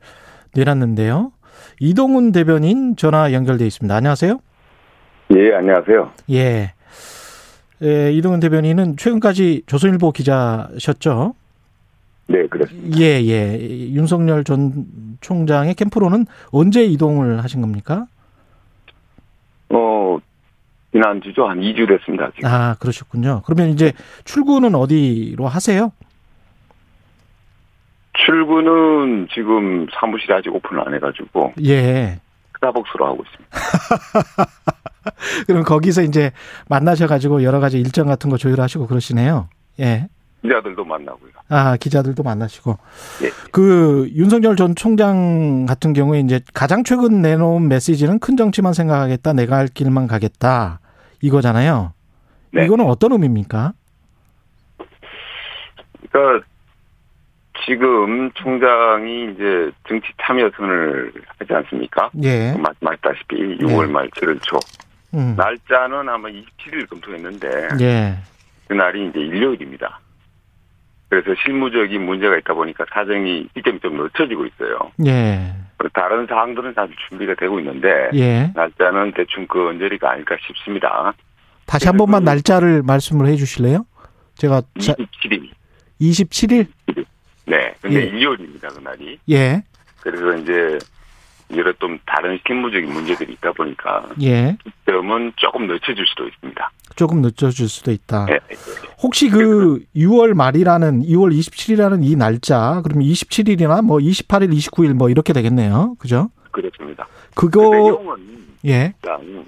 내놨는데요. 이동훈 대변인 전화 연결돼 있습니다. 안녕하세요. 예, 안녕하세요. 예. 예, 이동훈 대변인은 최근까지 조선일보 기자셨죠? 네, 그렇습니다. 예, 예. 윤석열 전 총장의 캠프로는 언제 이동을 하신 겁니까? 어, 지난주죠. 한 2주 됐습니다. 지금. 아, 그러셨군요. 그러면 이제 출근은 어디로 하세요? 출근은 지금 사무실이 아직 오픈을 안 해가지고 예. 스타벅스로 하고 있습니다. 그럼 거기서 이제 만나셔가지고 여러 가지 일정 같은 거 조율하시고 그러시네요. 예. 기자들도 만나고요. 아, 기자들도 만나시고. 예. 그 윤석열 전 총장 같은 경우에 이제 가장 최근 내놓은 메시지는 큰 정치만 생각하겠다. 내가 할 길만 가겠다. 이거잖아요. 네. 이거는 어떤 의미입니까? 그러니까 지금 총장이 이제 정치 참여 선을 하지 않습니까? 예. 말씀하셨다시피 6월 말 7월 초 음. 날짜는 아마 27일 검토했는데 예. 그날이 이제 일요일입니다. 그래서 실무적인 문제가 있다 보니까 사정이 시점이 좀 늦춰지고 있어요. 예. 다른 사항들은 사실 준비가 되고 있는데 예. 날짜는 대충 그 언저리가 아닐까 싶습니다. 다시 한 번만 날짜를 말씀을 해 주실래요? 제가 자, 27일. 27일? 네. 근데 예. 일요일입니다, 그날이. 예. 그래서 이제 여러 좀 다른 실무적인 문제들이 있다 보니까 예. 시점은 조금 늦춰질 수도 있습니다. 조금 늦춰질 수도 있다. 네. 혹시 그 6월 말이라는 2월 27일이라는 이 날짜 그러면 27일이나 뭐 28일, 29일 뭐 이렇게 되겠네요. 그죠? 그렇습니다. 그거 예. 일단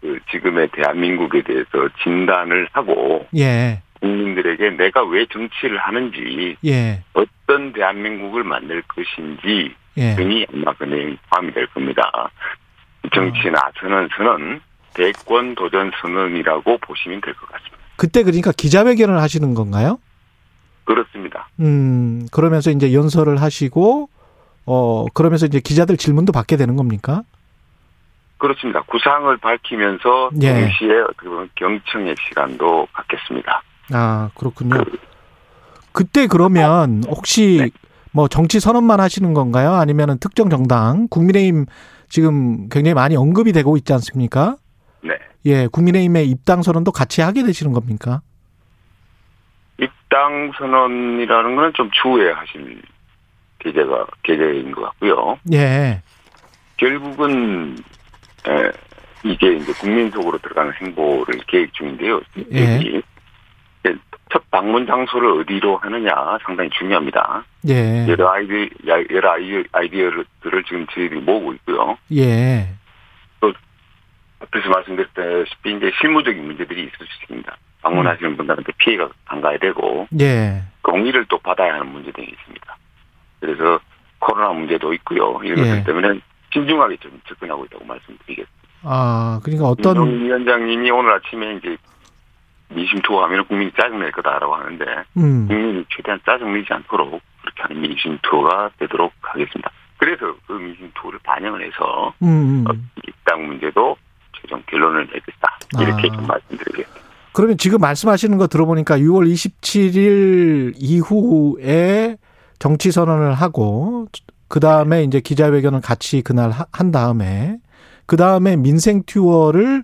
그 지금의 대한민국에 대해서 진단을 하고 예. 국민들에게 내가 왜 정치를 하는지 예. 어떤 대한민국을 만들 것인지 예. 등이 아마 그 내용이 포함이 될 겁니다. 정치 나서는 선언, 대권 도전 선언이라고 보시면 될 것 같습니다. 그때 그러니까 기자회견을 하시는 건가요? 그렇습니다. 음, 그러면서 이제 연설을 하시고 어, 그러면서 이제 기자들 질문도 받게 되는 겁니까? 그렇습니다. 구상을 밝히면서 예. 동시에 어떻게 보면 경청의 시간도 갖겠습니다. 아, 그렇군요. 그때 그러면 혹시 뭐 정치 선언만 하시는 건가요? 아니면은 특정 정당, 국민의힘 지금 굉장히 많이 언급이 되고 있지 않습니까? 네. 예, 국민의힘의 입당 선언도 같이 하게 되시는 겁니까? 입당 선언이라는 거는 좀 추후에 하실 계제가 계제인 것 같고요. 예, 결국은 에, 이게 이제 국민 속으로 들어가는 행보를 계획 중인데요. 예. 첫 방문 장소를 어디로 하느냐 상당히 중요합니다. 예, 여러 아이디 여러 아이디어, 아이디어들을 지금 저희들이 모으고 있고요. 예, 앞에서 말씀드렸다시피 이제 실무적인 문제들이 있을 수 있습니다. 방문하시는 분들한테 피해가 안 가야 되고 예, 공의를 또 받아야 하는 문제 등이 있습니다. 그래서 코로나 문제도 있고요. 이런 예. 것들 때문에 신중하게 좀 접근하고 있다고 말씀드리겠습니다. 아, 그러니까 어떤, 윤 위원장님이 오늘 아침에 이제 민심 투어하면 국민이 짜증낼 거다라고 하는데 음, 국민이 최대한 짜증내지 않도록 그렇게 하는 민심 투어가 되도록 하겠습니다. 그래서 그 민심 투어를 반영을 해서 음, 어, 음. 입당 문제도 최종 결론을 내겠다 이렇게 아. 좀 말씀드리겠습니다. 그러면 지금 말씀하시는 거 들어보니까 6월 27일 이후에 정치 선언을 하고 그 다음에 이제 기자회견을 같이 그날 하- 한 다음에 그 다음에 민생 투어를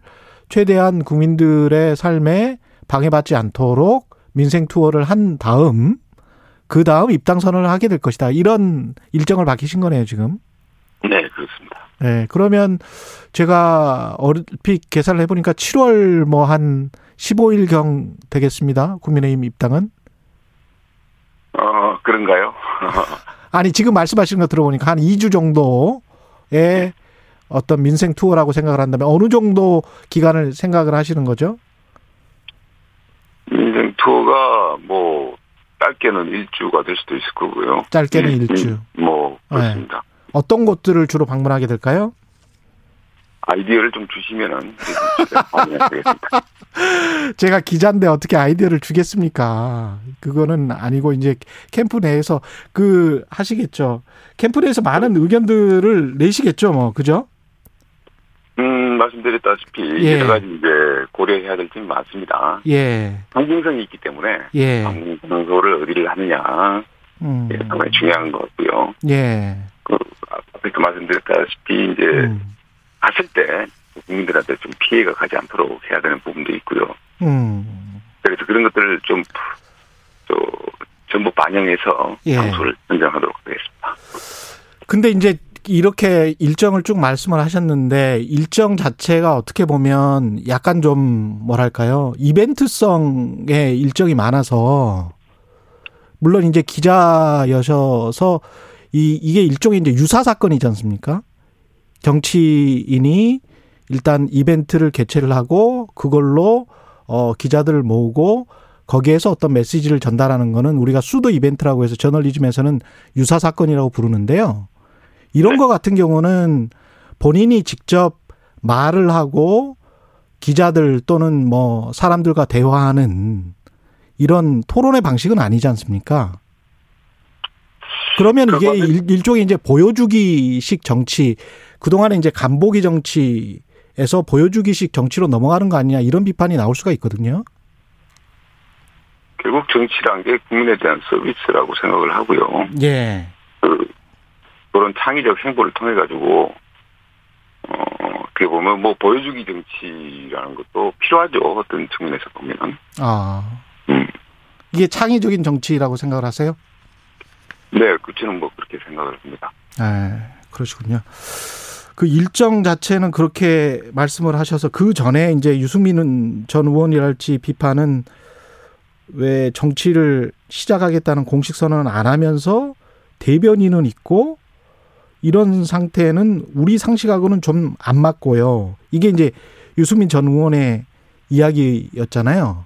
최대한 국민들의 삶에 방해받지 않도록 민생 투어를 한 다음 그 다음 입당 선언을 하게 될 것이다 이런 일정을 밝히신 거네요 지금. 네 그렇습니다. 네, 그러면 제가 얼핏 계산을 해보니까 7월 뭐 한 15일경 되겠습니다. 국민의힘 입당은. 어 그런가요? 아니, 지금 말씀하시는 거 들어보니까 한 2주 정도의 어떤 민생 투어라고 생각을 한다면 어느 정도 기간을 생각을 하시는 거죠? 민생 투어가 뭐 짧게는 일주가 될 수도 있을 거고요. 짧게는 음, 일주. 음, 뭐 그렇습니다. 어떤 곳들을 주로 방문하게 될까요? 아이디어를 좀 주시면은. 제가 기자인데 어떻게 아이디어를 주겠습니까? 그거는 아니고 이제 캠프 내에서 그 하시겠죠. 캠프 내에서 많은 의견들을 내시겠죠, 뭐 그죠? 음 말씀드렸다시피 예. 여러 가지 이제 고려해야 될 점이 많습니다. 예, 상징성이 있기 때문에 예, 방문 장소를 어디를 하느냐 음, 예, 상당히 중요한 것 같고요. 예, 그 앞에서 말씀드렸다시피 이제 음, 갔을 때 국민들한테 좀 피해가 가지 않도록 해야 되는 부분도 있고요. 음, 그래서 그런 것들을 좀, 또, 전부 반영해서 예. 장소를 선정하도록 하겠습니다. 근데 이제 이렇게 일정을 쭉 말씀을 하셨는데 일정 자체가 어떻게 보면 약간 좀 뭐랄까요 이벤트성의 일정이 많아서 물론 이제 기자여셔서 이 이게 일종의 이제 유사 사건이지 않습니까? 정치인이 일단 이벤트를 개최를 하고 그걸로 어 기자들을 모으고 거기에서 어떤 메시지를 전달하는 거는 우리가 수도 이벤트라고 해서 저널리즘에서는 유사 사건이라고 부르는데요. 이런 네. 거 같은 경우는 본인이 직접 말을 하고 기자들 또는 뭐 사람들과 대화하는 이런 토론의 방식은 아니지 않습니까? 그러면 이게 일, 일종의 이제 보여주기식 정치, 그동안에 이제 간보기 정치에서 보여주기식 정치로 넘어가는 거 아니냐 이런 비판이 나올 수가 있거든요. 결국 정치란 게 국민에 대한 서비스라고 생각을 하고요. 예. 그, 그런 창의적 행보를 통해 가지고 어, 어떻게 보면 뭐 보여주기 정치라는 것도 필요하죠. 어떤 측면에서 보면. 아. 음. 이게 창의적인 정치라고 생각을 하세요? 네, 그치는 뭐 그렇게 생각을 합니다. 아, 그러시군요. 그 일정 자체는 그렇게 말씀을 하셔서 그 전에 이제 유승민 전 의원이랄지 비판은 왜 정치를 시작하겠다는 공식 선언을 안 하면서 대변인은 있고 이런 상태는 우리 상식하고는 좀 안 맞고요. 이게 이제 유승민 전 의원의 이야기였잖아요.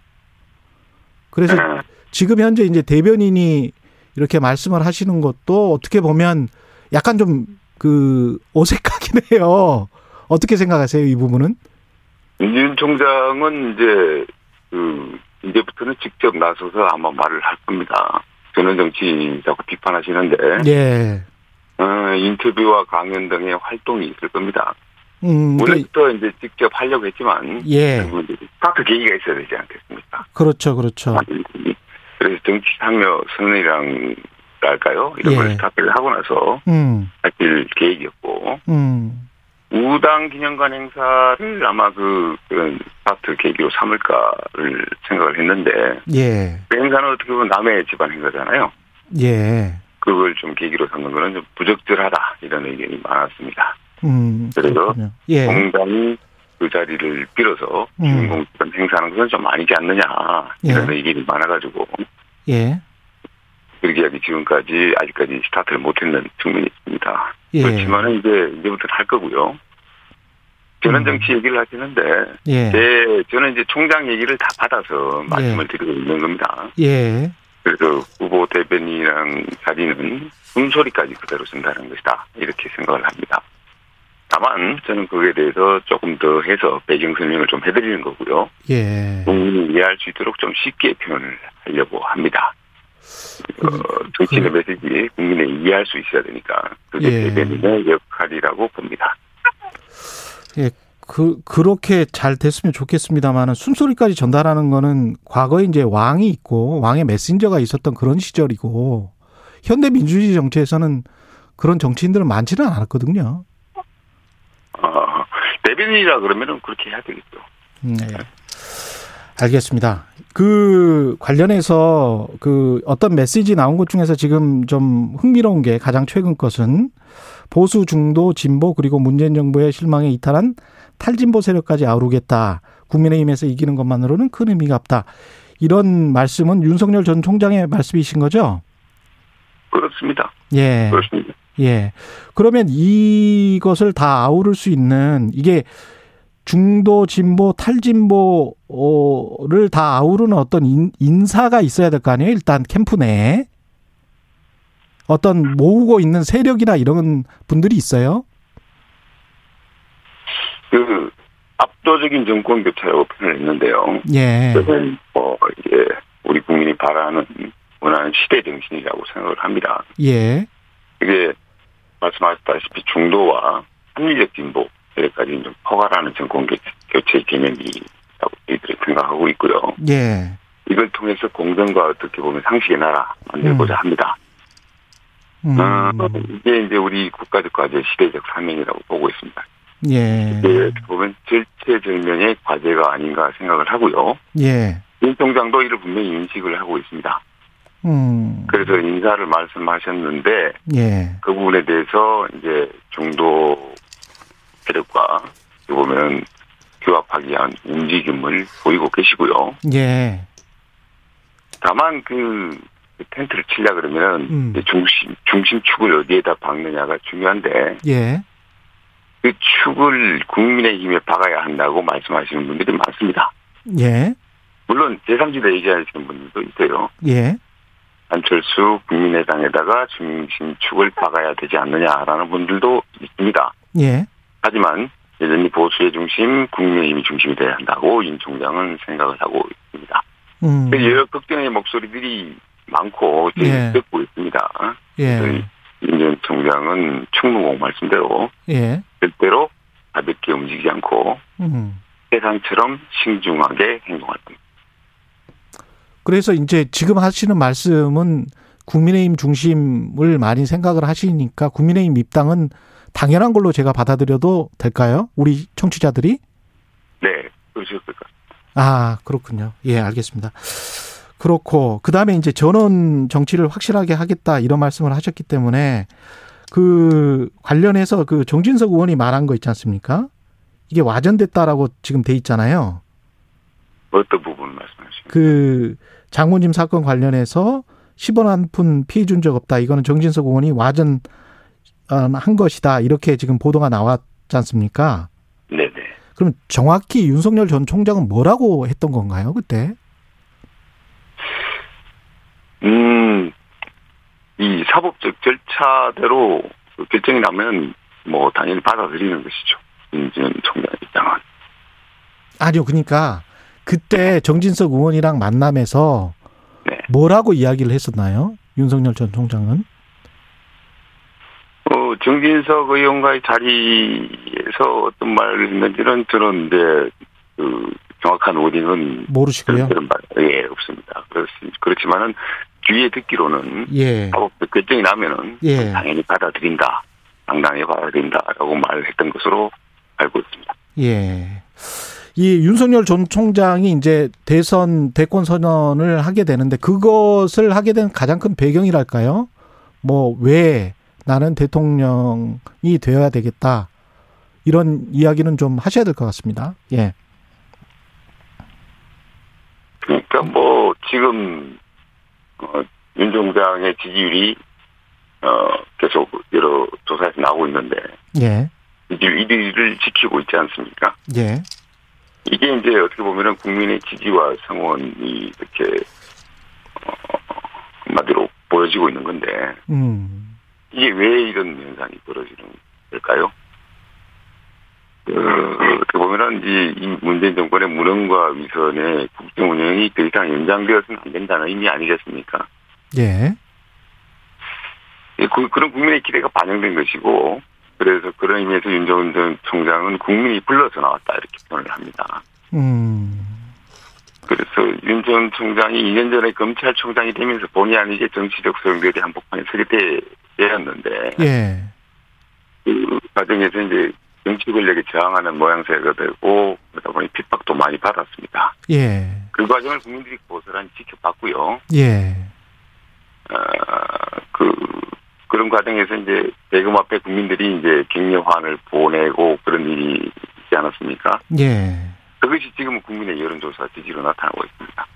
그래서 네. 지금 현재 이제 대변인이 이렇게 말씀을 하시는 것도 어떻게 보면 약간 좀 그 어색하긴 해요. 어떻게 생각하세요, 이 부분은? 윤 총장은 이제 그 이제부터는 직접 나서서 아마 말을 할 겁니다. 전원 정치 자꾸 비판하시는데 예. 어, 인터뷰와 강연 등의 활동이 있을 겁니다. 음, 그, 원래부터 이제 직접 하려고 했지만 예. 각 계기가 있어야 되지 않겠습니까? 그렇죠, 그렇죠. 그래서 정치 참여 선언이라 할까요? 이런 예. 걸 스타트를 하고 나서 음, 하실 계획이었고 음, 우당 기념관 행사를 아마 그 그런 스타트 계기로 삼을까를 생각을 했는데 예, 그 행사는 어떻게 보면 남의 집안 행사잖아요. 예. 그걸 좀 계기로 삼는 거는 좀 부적절하다 이런 의견이 많았습니다. 음, 그래서. 예, 공당이 그 자리를 빌어서 음. 집안 행사하는 것은 좀 아니지 않느냐 이런 예. 의견이 많아가지고 예, 그렇게 하기 지금까지 아직까지 스타트를 못했는 측면이 있습니다. 예. 그렇지만 은 이제 이제부터 할 거고요. 전원 음. 정치 얘기를 하시는데 예, 제 저는 이제 총장 얘기를 다 받아서 말씀을 예. 드리고 있는 겁니다. 예, 그래서 후보 대변인이랑 사진은 숨소리까지 그대로 쓴다는 것이다 이렇게 생각을 합니다. 다만 저는 그거에 대해서 조금 더 해서 배경 설명을 좀 해드리는 거고요. 예. 국민이 이해할 수 있도록 좀 쉽게 표현을 하려고 합니다. 어, 정치인의 메시지 국민이 이해할 수 있어야 되니까 그게 예. 대변인의 역할이라고 봅니다. 예, 그, 그렇게 잘 됐으면 좋겠습니다만은 순소리까지 전달하는 거는 과거에 이제 왕이 있고 왕의 메신저가 있었던 그런 시절이고 현대 민주주의 정치에서는 그런 정치인들은 많지는 않았거든요. 어, 대변인이라 그러면은 그렇게 해야 되겠죠. 네. 알겠습니다. 그 관련해서 그 어떤 메시지 나온 것 중에서 지금 좀 흥미로운 게 가장 최근 것은 보수 중도 진보 그리고 문재인 정부의 실망에 이탈한 탈진보 세력까지 아우르겠다. 국민의힘에서 이기는 것만으로는 큰 의미가 없다. 이런 말씀은 윤석열 전 총장의 말씀이신 거죠? 그렇습니다. 예. 그렇습니다. 예. 그러면 이것을 다 아우를 수 있는 이게 중도 진보 탈진보를 다 아우르는 어떤 인, 인사가 있어야 될 거 아니에요? 일단 캠프 내에 어떤 모으고 있는 세력이나 이런 분들이 있어요? 그 압도적인 정권 교체라고 표현을 했는데요. 예. 저는 뭐 이게 우리 국민이 바라는 원하는 시대 정신이라고 생각을 합니다. 예. 이게 말씀하셨다시피 중도와 합리적 진보 여기까지 좀 포괄하는 정권 교체, 개념이라고 저희들이 생각하고 있고요. 예. 이걸 통해서 공정과 어떻게 보면 상식의 나라 만들고자 합니다. 음. 어, 이게 이제 우리 국가적 과제 시대적 사명이라고 보고 있습니다. 예. 이게 보면 절체절명의 과제가 아닌가 생각을 하고요. 예. 윤 총장도 이를 분명히 인식을 하고 있습니다. 음. 그래서 인사를 말씀하셨는데 예. 그 부분에 대해서 이제 중도 세력과 보면 규합하기 위한 움직임을 보이고 계시고요. 예. 다만 그 텐트를 치려 그러면 음. 중심 중심축을 어디에다 박느냐가 중요한데 예. 그 축을 국민의힘에 박아야 한다고 말씀하시는 분들이 많습니다. 예. 물론 제3지대 얘기하시는 분들도 있어요. 예. 안철수 국민의당에다가 중심축을 박아야 되지 않느냐라는 분들도 있습니다. 예. 하지만 여전히 보수의 중심, 국민의힘이 중심이 돼야 한다고 윤 총장은 생각을 하고 있습니다. 음. 여러 걱정의 목소리들이 많고 예. 듣고 있습니다. 예. 윤 총장은 충무공 말씀대로 예. 절대로 가볍게 움직이지 않고 음. 세상처럼 신중하게 행동할 겁니다. 그래서 이제 지금 하시는 말씀은 국민의힘 중심을 많이 생각을 하시니까 국민의힘 입당은 당연한 걸로 제가 받아들여도 될까요? 우리 청취자들이? 네, 그러실 것 같습니다. 아, 그렇군요. 예, 알겠습니다. 그렇고, 그 다음에 이제 전원 정치를 확실하게 하겠다 이런 말씀을 하셨기 때문에 그 관련해서 그 정진석 의원이 말한 거 있지 않습니까? 이게 와전됐다라고 지금 돼 있잖아요. 어떤 부분 말씀하시죠? 그 장모님 사건 관련해서 10원 한 푼 피해 준 적 없다. 이거는 정진석 의원이 와전 어, 한 것이다. 이렇게 지금 보도가 나왔지 않습니까? 네네. 그럼 정확히 윤석열 전 총장은 뭐라고 했던 건가요, 그때? 음, 이 사법적 절차대로 그 결정이 나면 뭐 당연히 받아들이는 것이죠. 윤지현 총장 입장은. 아니요, 그러니까 그때 정진석 의원이랑 만남에서 네. 뭐라고 이야기를 했었나요? 윤석열 전 총장은? 어, 정진석 의원과의 자리에서 어떤 말을 했는지는 이제 그 정확한 워딩은 모르시고요. 그런 말, 예, 없습니다. 그렇, 그렇지만은 뒤에 듣기로는 예. 사법적 결정이 나면은 예. 당연히 받아들인다. 당당히 받아들인다 라고 말을 했던 것으로 알고 있습니다. 예. 이 윤석열 전 총장이 이제 대선 대권 선언을 하게 되는데 그것을 하게 된 가장 큰 배경이랄까요? 뭐 왜 나는 대통령이 되어야 되겠다. 이런 이야기는 좀 하셔야 될 것 같습니다. 예. 그러니까 뭐 지금 어, 윤 총장의 지지율이 어, 계속 여러 조사에서 나오고 있는데 예. 지지율 1위를 지키고 있지 않습니까? 예. 이게 이제 어떻게 보면은 국민의 지지와 성원이 이렇게 어, 한마디로 보여지고 있는 건데 음. 이게 왜 이런 현상이 벌어지는 걸까요? 그, 어떻게 보면은 이제 이 문재인 정권의 무능과 위선의 국정 운영이 더 이상 연장되어서는 안 된다는 의미 아니겠습니까? 예. 예, 그, 그런 국민의 기대가 반영된 것이고, 그래서 그런 의미에서 전 총장은 국민이 불러서 나왔다, 이렇게 표현을 합니다. 음. 그래서 윤 전 총장이 2년 전에 검찰총장이 되면서 본의 아니게 정치적 소용돌이 한복판에 서게 되었는데, 예. 그 과정에서 이제 정치 권력에 저항하는 모양새가 되고, 그러다 보니 핍박도 많이 받았습니다. 예. 그 과정을 국민들이 고스란히 지켜봤고요. 예. 어, 그, 그런 과정에서 이제 대금 앞에 국민들이 이제 격려환을 보내고 그런 일이 있지 않았습니까? 예. 그것이 지금 국민의 여론조사 지지로 나타나고 있습니다.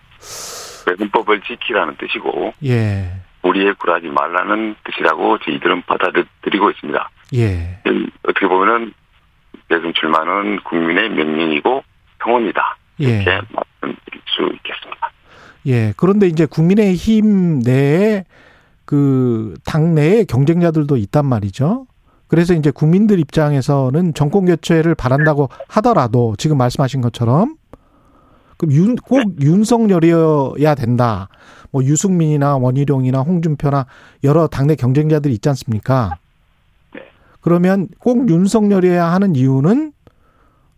헌법을 지키라는 뜻이고, 예. 우리의 굴하지 말라는 뜻이라고 저희들은 받아들이고 있습니다. 예. 어떻게 보면은 대선 출마는 국민의 명령이고 성원이다. 예. 이렇게 말씀드릴 수 있겠습니다. 예. 그런데 이제 국민의힘 내에 그 당내에 경쟁자들도 있단 말이죠. 그래서 이제 국민들 입장에서는 정권 교체를 바란다고 하더라도 지금 말씀하신 것처럼 꼭 윤석열이어야 된다. 뭐 유승민이나 원희룡이나 홍준표나 여러 당내 경쟁자들이 있지 않습니까? 네. 그러면 꼭 윤석열이어야 하는 이유는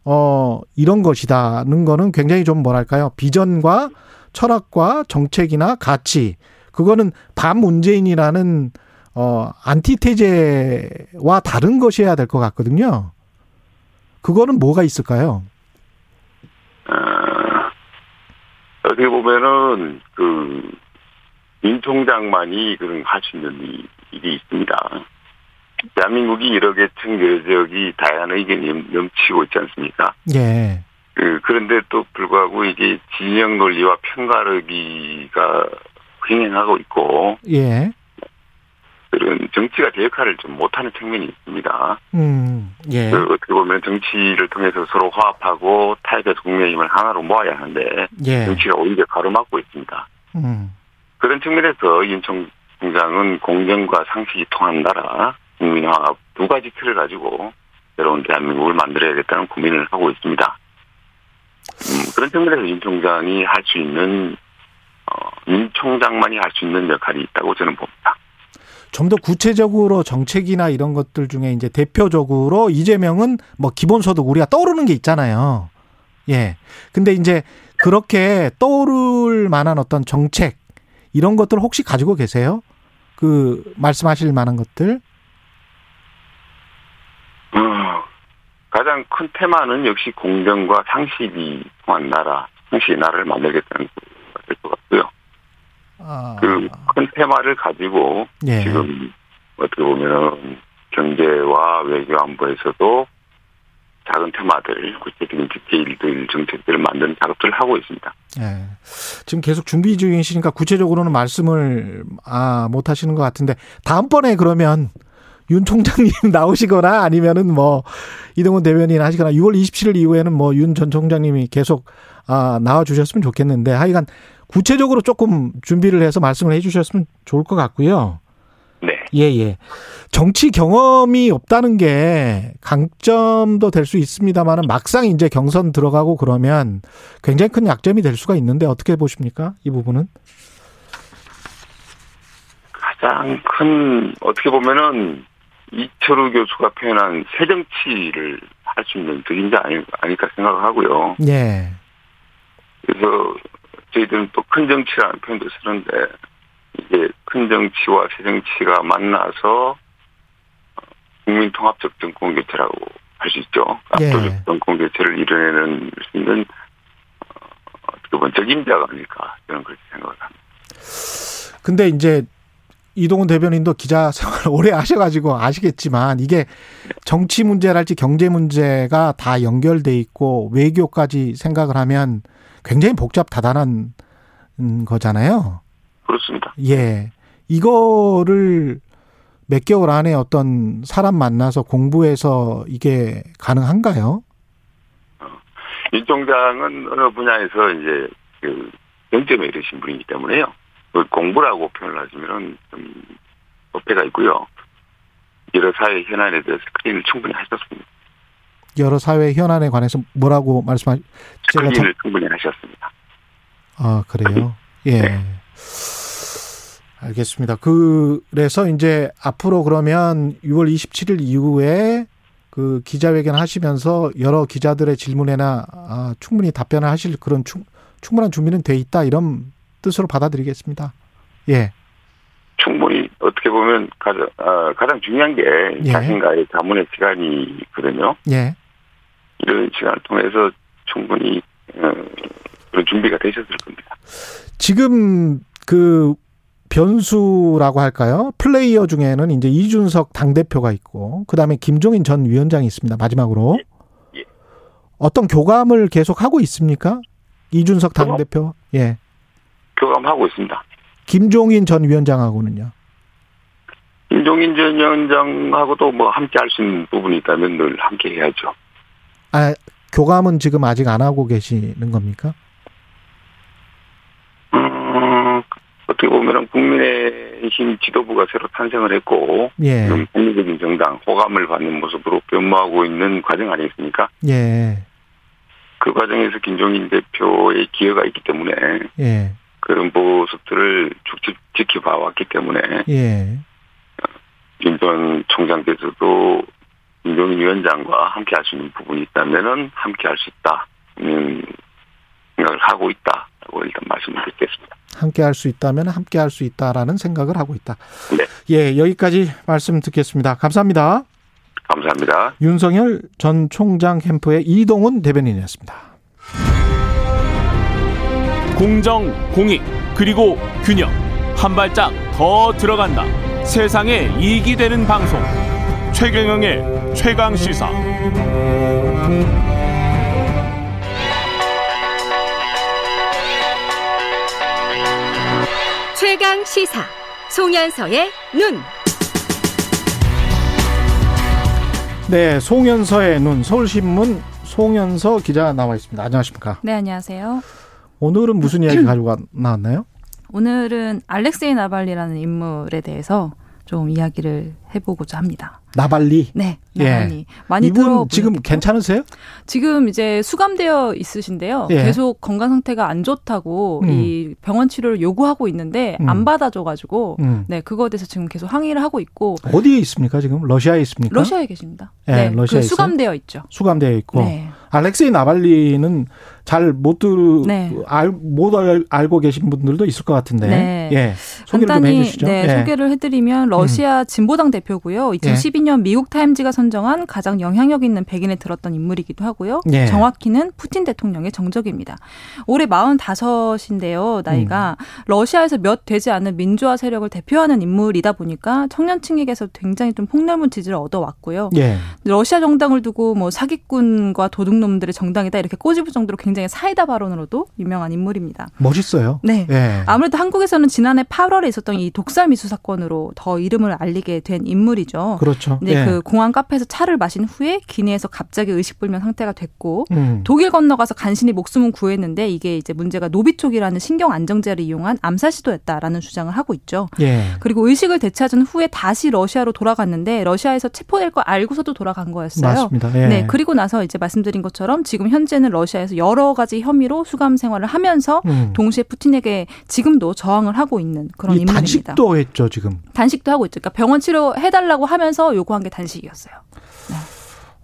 어 이런 것이다는 거는 굉장히 좀 뭐랄까요 비전과 철학과 정책이나 가치 그거는 반문재인이라는 어 안티테제와 다른 것이어야 될 것 같거든요. 그거는 뭐가 있을까요? 어, 어떻게 보면은 그윤 총장만이 그런 할 수 있는 일- 일이 있습니다. 대한민국이 여러 개층 여지역이 다양한 의견이 넘- 넘치고 있지 않습니까? 예. 그, 그런데 또 불구하고 이게 진영 논리와 편가르기가 횡행하고 있고, 예. 들은 정치가 제 역할을 좀 못하는 측면이 있습니다. 음, 예. 그 어떻게 보면 정치를 통해서 서로 화합하고 타협해서 국민의힘을 하나로 모아야 하는데 예. 정치가 오히려 가로막고 있습니다. 음, 그런 측면에서 윤 총장은 공정과 상식이 통한 나라, 국민화합 두 가지 틀을 가지고 새로운 대한민국을 만들어야겠다는 고민을 하고 있습니다. 음, 그런 측면에서 윤 총장이 할 수 있는 어, 윤 총장만이 할 수 있는 역할이 있다고 저는 봅니다. 좀 더 구체적으로 정책이나 이런 것들 중에 이제 대표적으로 이재명은 뭐 기본소득 우리가 떠오르는 게 있잖아요. 예. 근데 이제 그렇게 떠오를 만한 어떤 정책 이런 것들 혹시 가지고 계세요? 그 말씀하실 만한 것들? 어, 가장 큰 테마는 역시 공정과 상식이 통한 나라, 상식의 나라를 만들겠다는 것 같고요. 아, 그큰 테마를 가지고 예. 지금 어떻게 보면은 경제와 외교 안보에서도 작은 테마들, 구체적인 디테일들, 정책들을 만드는 작업들을 하고 있습니다. 예. 지금 계속 준비 중이시니까 구체적으로는 말씀을 아, 못 하시는 것 같은데 다음번에 그러면 윤 총장님 나오시거나 아니면은 뭐 이동훈 대변인 하시거나 6월 27일 이후에는 뭐 윤 전 총장님이 계속 아, 나와 주셨으면 좋겠는데 하여간 구체적으로 조금 준비를 해서 말씀을 해 주셨으면 좋을 것 같고요. 네. 예, 예. 정치 경험이 없다는 게 강점도 될 수 있습니다만은 막상 이제 경선 들어가고 그러면 굉장히 큰 약점이 될 수가 있는데 어떻게 보십니까? 이 부분은? 가장 큰 어떻게 보면은 이철우 교수가 표현한 새 정치를 할 수 있는 아니, 아닐까 생각을 하고요. 예. 그래서 저희들은 또 큰 정치라는 표현도 쓰는데 이게 큰 정치와 새 정치가 만나서 국민 통합적 정권 교체라고 할 수 있죠. 예. 압도적 정권 교체를 이뤄내는 수 있는 어, 어떻게 보면 적임자가 아닐까 저는 그렇게 생각을 합니다. 근데 이제 이동훈 대변인도 기자 생활 오래 하셔가지고 아시겠지만 이게 정치 문제랄지 경제 문제가 다 연결돼 있고 외교까지 생각을 하면 굉장히 복잡 다단한 음, 거잖아요. 그렇습니다. 예. 이거를 몇 개월 안에 어떤 사람 만나서 공부해서 이게 가능한가요? 윤 총장은 어느 분야에서 이제 그 영점에 이르신 분이기 때문에요. 그 공부라고 표현을 하시면은 좀 어폐가 있고요. 여러 사회 현안에 대해서 스크린을 충분히 하셨습니다. 여러 사회 현안에 관해서 뭐라고 말씀하, 제가 참, 스크린을 충분히 하셨습니다. 아, 그래요? 예. 네. 알겠습니다. 그래서 이제 앞으로 그러면 6월 27일 이후에 그 기자회견 하시면서 여러 기자들의 질문에나 아, 충분히 답변을 하실 그런 충, 충분한 준비는 돼 있다 이런 뜻으로 받아들이겠습니다. 예. 충분히 어떻게 보면 가장, 아, 가장 중요한 게 예. 자신과의 자문의 시간이거든요. 예. 이런 시간을 통해서 충분히 어, 그런 준비가 되셨을 겁니다. 지금 그 변수라고 할까요? 플레이어 중에는 이제 이준석 당대표가 있고, 그 다음에 김종인 전 위원장이 있습니다. 마지막으로. 예. 예. 어떤 교감을 계속 하고 있습니까? 이준석 교감? 당대표. 예. 교감하고 있습니다. 김종인 전 위원장하고는요. 김종인 전 위원장하고도 뭐 함께 할 수 있는 부분이 있다면 늘 함께 해야죠. 아, 교감은 지금 아직 안 하고 계시는 겁니까? 음, 어떻게 보면은 국민의힘 지도부가 새로 탄생을 했고, 예. 좀 합리적인 정당, 호감을 받는 모습으로 변모하고 있는 과정 아니겠습니까? 예. 그 과정에서 김종인 대표의 기여가 있기 때문에 예. 그런 모습들을 쭉 지- 지켜봐 왔기 때문에 예. 윤전 총장께서도 김종인 위원장과 함께 할 수 있는 부분이 있다면은 함께 할 수 있다. 는 생각을 하고 있다라고 일단 말씀을 드리겠습니다. 함께 할 수 있다면 함께 할 수 있다라는 생각을 하고 있다. 네. 예, 여기까지 말씀 듣겠습니다. 감사합니다. 감사합니다. 윤석열 전 총장 캠프의 이동훈 대변인이었습니다. 공정, 공익, 그리고 균형. 한 발짝 더 들어간다. 세상에 이익이 되는 방송. 최경영의 최강 시사. 최강 시사 송현서의 눈. 네, 송현서의 눈 서울신문 송현서 기자 나와 있습니다. 안녕하십니까? 네, 안녕하세요. 오늘은 무슨 이야기 가지고 나왔나요? 오늘은 알렉세이 나발리라는 인물에 대해서 좀 이야기를 해보고자 합니다. 나발리. 네, 나발리. 예. 많이 이분 들어 지금 괜찮으세요? 지금 이제 수감되어 있으신데요. 예. 계속 건강 상태가 안 좋다고 음. 이 병원 치료를 요구하고 있는데 음. 안 받아줘가지고 음. 네 그거에 대해서 지금 계속 항의를 하고 있고 어디에 있습니까? 지금 러시아에 있습니다. 러시아에 계십니다. 예, 네, 러시아에 그 수감되어 있죠. 수감되어 있고 네. 알렉세이 나발리는 잘못 들, 네. 알, 못 알, 알고 계신 분들도 있을 것 같은데. 네. 예. 소개를 좀 간단히 해주시죠. 네, 예. 소개를 해드리면 러시아 진보당 대표고요. 2012년 미국 타임지가 선정한 가장 영향력 있는 백인에 들었던 인물이기도 하고요. 예. 정확히는 푸틴 대통령의 정적입니다. 올해 45인데요. 나이가 음. 러시아에서 몇 되지 않은 민주화 세력을 대표하는 인물이다 보니까 청년층에게서 굉장히 좀 폭넓은 지지를 얻어왔고요. 예. 러시아 정당을 두고 뭐 사기꾼과 도둑놈들의 정당이다 이렇게 꼬집을 정도로 굉장히 사이다 발언으로도 유명한 인물입니다. 멋있어요. 네. 예. 아무래도 한국에서는 지난해 8월에 있었던 이 독살 미수 사건으로 더 이름을 알리게 된 인물이죠. 그렇죠. 근데 예. 그 공항 카페에서 차를 마신 후에 기내에서 갑자기 의식불명 상태가 됐고 음. 독일 건너가서 간신히 목숨은 구했는데 이게 이제 문제가 노비촉이라는 신경 안정제를 이용한 암살 시도였다라는 주장을 하고 있죠. 예. 그리고 의식을 되찾은 후에 다시 러시아로 돌아갔는데 러시아에서 체포될 걸 알고서도 돌아간 거였어요. 맞습니다. 예. 네, 그리고 나서 이제 말씀드린 것처럼 지금 현재는 러시아에서 여러 가지 혐의로 수감 생활을 하면서 음. 동시에 푸틴에게 지금도 저항을 하고 있는 그런 이 인물입니다. 단식도 했죠, 지금. 단식도 하고 있죠. 그러니까 병원 치료 해달라고 하면서 요구한 게 단식이었어요.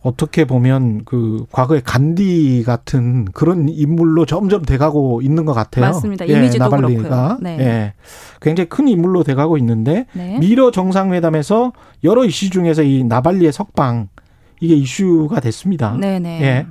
어떻게 보면 그 과거의 간디 같은 그런 인물로 점점 돼가고 있는 것 같아요. 맞습니다. 이미지도 나발리가. 그렇고요. 네. 예. 굉장히 큰 인물로 돼가고 있는데 네. 미러 정상회담에서 여러 이슈 중에서 이 나발리의 석방 이게 이슈가 됐습니다. 네네. 예.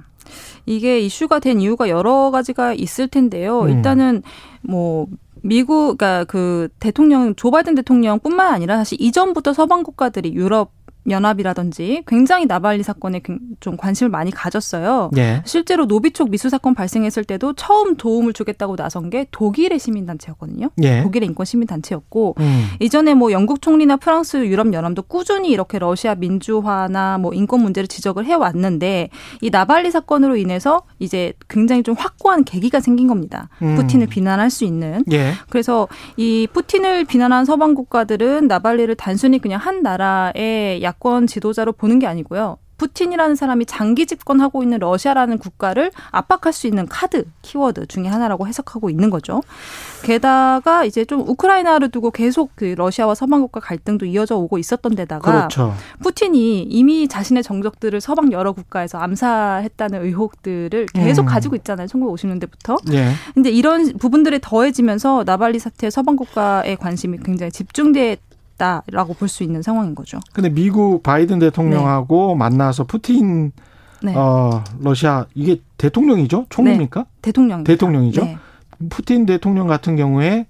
이게 이슈가 된 이유가 여러 가지가 있을 텐데요. 음. 일단은 뭐 미국, 그러니까 그 대통령 조 바이든 대통령뿐만 아니라 사실 이전부터 서방 국가들이 유럽 연합이라든지 굉장히 나발리 사건에 굉- 좀 관심을 많이 가졌어요. 예. 실제로 노비촉 미수 사건 발생했을 때도 처음 도움을 주겠다고 나선 게 독일의 시민단체였거든요. 예. 독일의 인권 시민단체였고 음. 이전에 뭐 영국 총리나 프랑스 유럽 연합도 꾸준히 이렇게 러시아 민주화나 뭐 인권 문제를 지적을 해 왔는데 이 나발리 사건으로 인해서 이제 굉장히 좀 확고한 계기가 생긴 겁니다. 음. 푸틴을 비난할 수 있는. 예. 그래서 이 푸틴을 비난한 서방 국가들은 나발리를 단순히 그냥 한 나라의 야권 지도자로 보는 게 아니고요. 푸틴이라는 사람이 장기 집권하고 있는 러시아라는 국가를 압박할 수 있는 카드, 키워드 중에 하나라고 해석하고 있는 거죠. 게다가 이제 좀 우크라이나를 두고 계속 그 러시아와 서방 국가 갈등도 이어져 오고 있었던 데다가 그렇죠. 푸틴이 이미 자신의 정적들을 서방 여러 국가에서 암살했다는 의혹들을 계속 음. 가지고 있잖아요. 1950년대부터. 예. 근데 이런 부분들이 더해지면서 나발리 사태에 서방 국가의 관심이 굉장히 집중 됐다라고 볼 수 있는 상황인 거죠. 근데 미국 바이든 대통령하고 만나서 푸틴 네. 어 러시아 이게 대통령이죠? 총리입니까? 대통령. 대통령이죠? 네. 푸틴 대통령 같은 경우에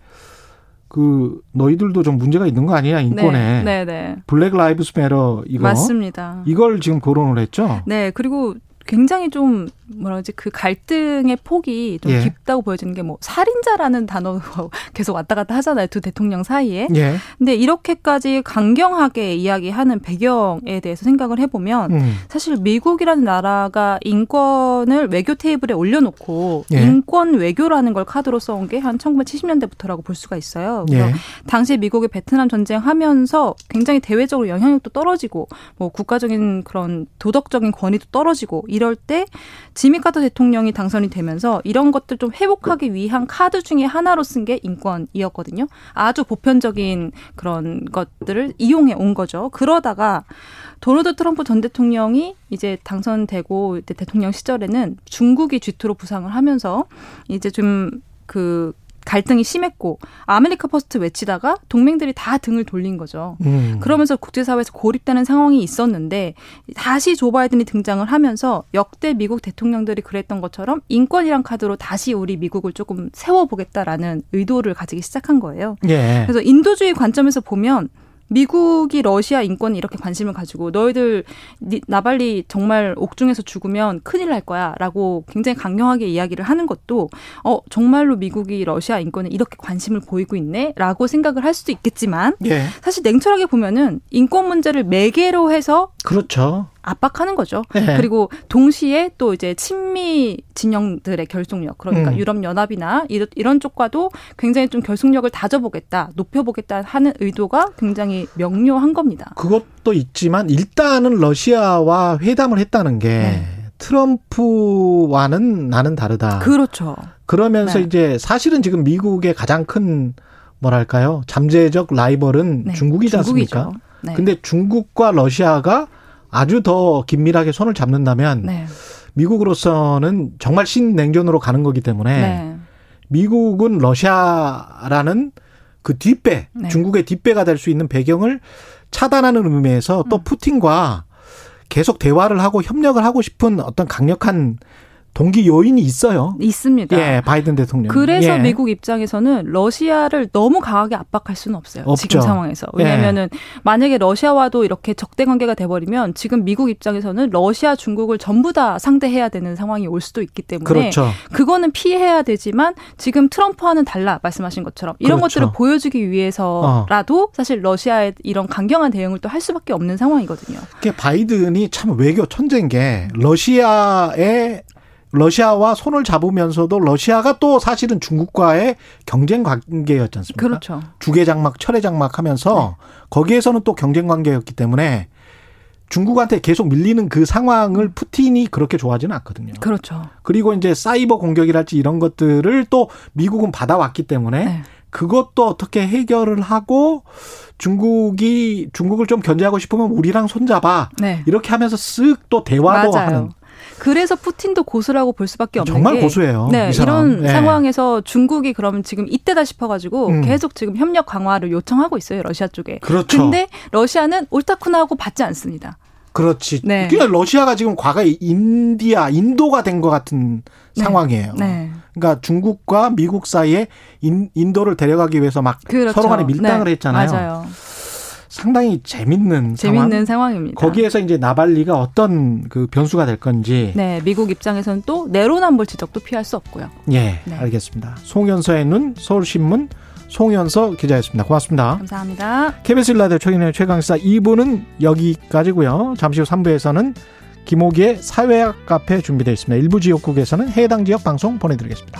그 너희들도 좀 문제가 있는 거 아니냐 인권에 네, 네, 네. Black Lives Matter 이거 맞습니다. 이걸 지금 거론을 했죠. 네, 그리고 굉장히 좀 뭐라 그러지 그 갈등의 폭이 좀 예. 깊다고 보여지는 게 뭐 살인자라는 단어가 계속 왔다 갔다 하잖아요 두 대통령 사이에. 예. 근데 이렇게까지 강경하게 이야기하는 배경에 대해서 생각을 해보면 음. 사실 미국이라는 나라가 인권을 외교 테이블에 올려놓고 예. 인권 외교라는 걸 카드로 써온 게 한 1970년대부터라고 볼 수가 있어요. 그래서 예. 당시 미국이 베트남 전쟁하면서 굉장히 대외적으로 영향력도 떨어지고 뭐 국가적인 그런 도덕적인 권위도 떨어지고 이럴 때 지미 카터 대통령이 당선이 되면서 이런 것들 좀 회복하기 위한 카드 중에 하나로 쓴 게 인권이었거든요. 아주 보편적인 그런 것들을 이용해 온 거죠. 그러다가 도널드 트럼프 전 대통령이 이제 당선되고 대통령 시절에는 중국이 쥐투로 부상을 하면서 이제 좀그 갈등이 심했고 America First 외치다가 동맹들이 다 등을 돌린 거죠. 음. 그러면서 국제사회에서 고립되는 상황이 있었는데 다시 조 바이든이 등장을 하면서 역대 미국 대통령들이 그랬던 것처럼 인권이란 카드로 다시 우리 미국을 조금 세워보겠다라는 의도를 가지기 시작한 거예요. 예. 그래서 인도주의 관점에서 보면 미국이 러시아 인권에 이렇게 관심을 가지고 너희들 니- 나발니 정말 옥중에서 죽으면 큰일 날 거야라고 굉장히 강경하게 이야기를 하는 것도 어 정말로 미국이 러시아 인권에 이렇게 관심을 보이고 있네라고 생각을 할 수도 있겠지만 예. 사실 냉철하게 보면은 인권 문제를 매개로 해서 그렇죠. 압박하는 거죠. 네. 그리고 동시에 또 이제 친미 진영들의 결속력, 그러니까 음. 유럽 연합이나 이런, 이런 쪽과도 굉장히 좀 결속력을 다져보겠다, 높여보겠다 하는 의도가 굉장히 명료한 겁니다. 그것도 있지만 일단은 러시아와 회담을 했다는 게 네. 트럼프와는 나는 다르다. 그렇죠. 그러면서 네. 이제 사실은 지금 미국의 가장 큰 뭐랄까요 잠재적 라이벌은 네, 중국이지 않습니까? 중국이죠. 네. 근데 중국과 러시아가 아주 더 긴밀하게 손을 잡는다면 네. 미국으로서는 정말 신냉전으로 가는 거기 때문에 네. 미국은 러시아라는 그 뒷배, 네. 중국의 뒷배가 될 수 있는 배경을 차단하는 의미에서 또 음. 푸틴과 계속 대화를 하고 협력을 하고 싶은 어떤 강력한 동기 요인이 있어요. 있습니다. 예, 바이든 대통령. 그래서 예. 미국 입장에서는 러시아를 너무 강하게 압박할 수는 없어요. 없죠. 지금 상황에서. 예. 왜냐하면은 만약에 러시아와도 이렇게 적대 관계가 돼 버리면 지금 미국 입장에서는 러시아, 중국을 전부 다 상대해야 되는 상황이 올 수도 있기 때문에 그렇죠. 그거는 피해야 되지만 지금 트럼프와는 달라 말씀하신 것처럼 이런 그렇죠. 것들을 보여주기 위해서라도 사실 러시아의 이런 강경한 대응을 또 할 수밖에 없는 상황이거든요. 바이든이 참 외교 천재인 게 러시아의 러시아와 손을 잡으면서도 러시아가 또 사실은 중국과의 경쟁 관계였지 않습니까? 그렇죠. 주계 장막, 철회 장막 하면서 거기에서는 또 경쟁 관계였기 때문에 중국한테 계속 밀리는 그 상황을 푸틴이 그렇게 좋아하지는 않거든요. 그렇죠. 그리고 이제 사이버 공격이랄지 이런 것들을 또 미국은 받아왔기 때문에 네. 그것도 어떻게 해결을 하고 중국이 중국을 좀 견제하고 싶으면 우리랑 손잡아 네. 이렇게 하면서 쓱 또 대화도 맞아요. 하는 그래서 푸틴도 고수라고 볼 수밖에 없는 정말 게 고수예요. 네, 이. 이런 예. 상황에서 중국이 그러면 지금 이때다 싶어가지고 음. 계속 지금 협력 강화를 요청하고 있어요 러시아 쪽에. 그렇죠. 근데 러시아는 옳다쿠나 하고 받지 않습니다. 그렇지. 네. 그러니까 러시아가 지금 과거에 인디아, 인도가 된 것 같은 네. 상황이에요. 네, 그러니까 중국과 미국 사이에 인, 인도를 데려가기 위해서 막 그렇죠. 서로 간에 밀당을 네, 했잖아요. 맞아요. 상당히 재밌는 재밌는 상황. 상황 입니다. 거기에서 이제 나발리가 어떤 그 변수가 될 건지 네, 미국 입장에서는 또 내로남불 지적도 피할 수 없고요. 예, 네. 알겠습니다. 송현서의 눈 서울신문 송현서 기자였습니다. 고맙습니다. 감사합니다. KBS 일라디오 최근의 최강사 2부는 여기까지고요. 잠시 후 3부에서는 김호기의 사회학 카페 준비되어 있습니다. 일부 지역국에서는 해당 지역 방송 보내드리겠습니다.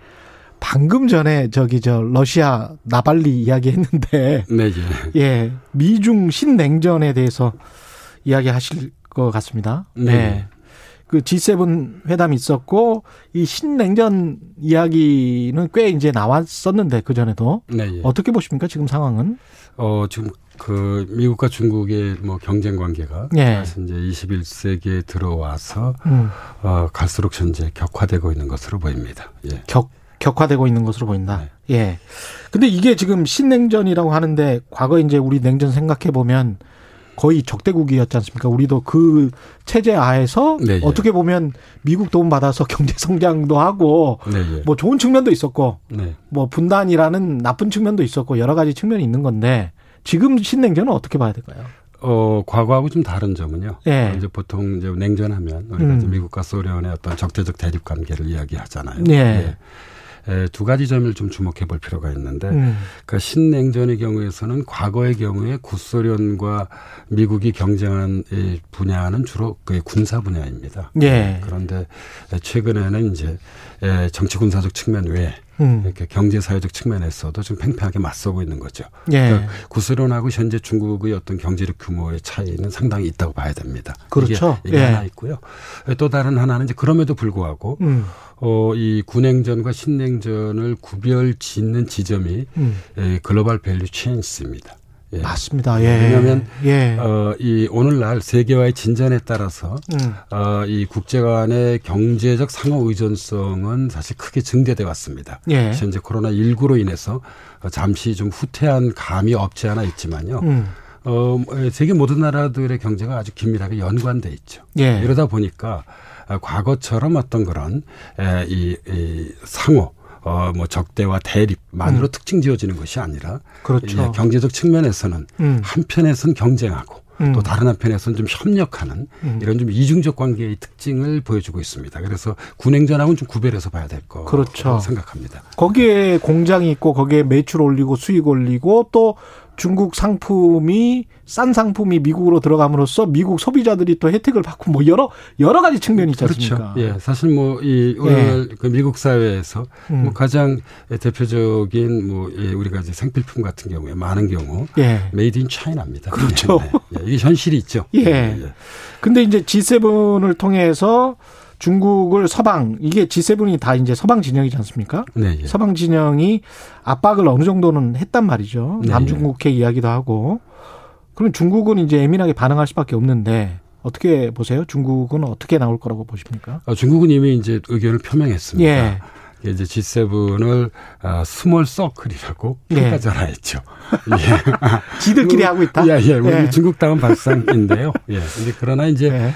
방금 전에 저기 저 러시아 나발리 이야기했는데 네, 예. 예 미중 신냉전에 대해서 이야기하실 것 같습니다. 네. 그 G7 회담이 있었고 이 신냉전 이야기는 꽤 이제 나왔었는데 그 전에도 네, 예. 어떻게 보십니까 지금 상황은? 어, 지금 그 미국과 중국의 뭐 경쟁 관계가 예. 사실 이제 21세기에 들어와서 음, 어, 갈수록 현재 격화되고 있는 것으로 보입니다. 예. 격 격화되고 있는 것으로 보인다. 네. 예. 근데 이게 지금 신냉전이라고 하는데 과거 이제 우리 냉전 생각해 보면 거의 적대국이었지 않습니까? 우리도 그 체제 하에서 네, 예. 어떻게 보면 미국 도움 받아서 경제 성장도 하고 네, 예. 뭐 좋은 측면도 있었고 네. 뭐 분단이라는 나쁜 측면도 있었고 여러 가지 측면이 있는 건데 지금 신냉전은 어떻게 봐야 될까요? 어, 과거하고 좀 다른 점은요. 예. 어, 이제 보통 이제 냉전하면 우리가 음. 미국과 소련의 어떤 적대적 대립 관계를 이야기하잖아요. 예. 에, 두 가지 점을 좀 주목해 볼 필요가 있는데 음. 그러니까 신냉전의 경우에서는 과거의 경우에 구소련과 미국이 경쟁한 이 분야는 주로 그 군사 분야입니다. 예. 그런데 최근에는 이제 에, 정치 군사적 측면 외에 음. 이렇게 경제 사회적 측면에서도 좀 팽팽하게 맞서고 있는 거죠. 예. 그러니까 구소련하고 현재 중국의 어떤 경제력 규모의 차이는 상당히 있다고 봐야 됩니다. 그렇죠. 이게, 이게 예. 하나 있고요. 또 다른 하나는 이제 그럼에도 불구하고 음. 어, 이 구냉전과 신냉전을 구별 짓는 지점이 음. 예, global value chains입니다. 예. 맞습니다. 예. 왜냐하면 예. 어, 이 오늘날 세계화의 진전에 따라서 음. 어, 이 국제 간의 경제적 상호 의존성은 사실 크게 증대돼 왔습니다. 예. 현재 코로나 19로 인해서 어, 잠시 좀 후퇴한 감이 없지 않아 있지만요. 음. 어, 세계 모든 나라들의 경제가 아주 긴밀하게 연관돼 있죠. 예. 이러다 보니까 어, 과거처럼 어떤 그런 에, 이, 이 상호 어, 뭐 적대와 대립만으로 음. 특징 지어지는 것이 아니라 그렇죠. 예, 경제적 측면에서는 음. 한편에선 경쟁하고 음. 또 다른 한편에서는 좀 협력하는 음. 이런 좀 이중적 관계의 특징을 보여주고 있습니다. 그래서 군행전하고는 좀 구별해서 봐야 될 거라고 그렇죠. 생각합니다. 거기에 공장이 있고 거기에 매출 올리고 수익 올리고 또 중국 상품이 싼 상품이 미국으로 들어감으로써 미국 소비자들이 또 혜택을 받고 뭐 여러 여러 가지 측면이 있지 않습니까? 그렇죠. 예, 사실 뭐 이 오늘 그 미국 사회에서 음. 뭐 가장 대표적인 뭐 예, 우리가 이제 생필품 같은 경우에 많은 경우 예. Made in China입니다. 그렇죠. 네, 예, 이게 현실이 있죠. 예. 근데 이제 G7을 통해서 중국을 서방 이게 G7이 다 이제 서방 진영이지 않습니까? 네, 예. 서방 진영이 압박을 어느 정도는 했단 말이죠. 네, 남중국해 이야기도 하고. 그럼 중국은 이제 예민하게 반응할 수밖에 없는데 어떻게 보세요? 중국은 어떻게 나올 거라고 보십니까? 어, 중국은 이미 이제 의견을 표명했습니다. 예. 이제 G7을 아, small circle이라고 예. 평가절하했죠. 예. 지들끼리 하고 있다? 예, 예. 우리 예. 중국 다운 발상인데요. 예. 근데 그러나 이제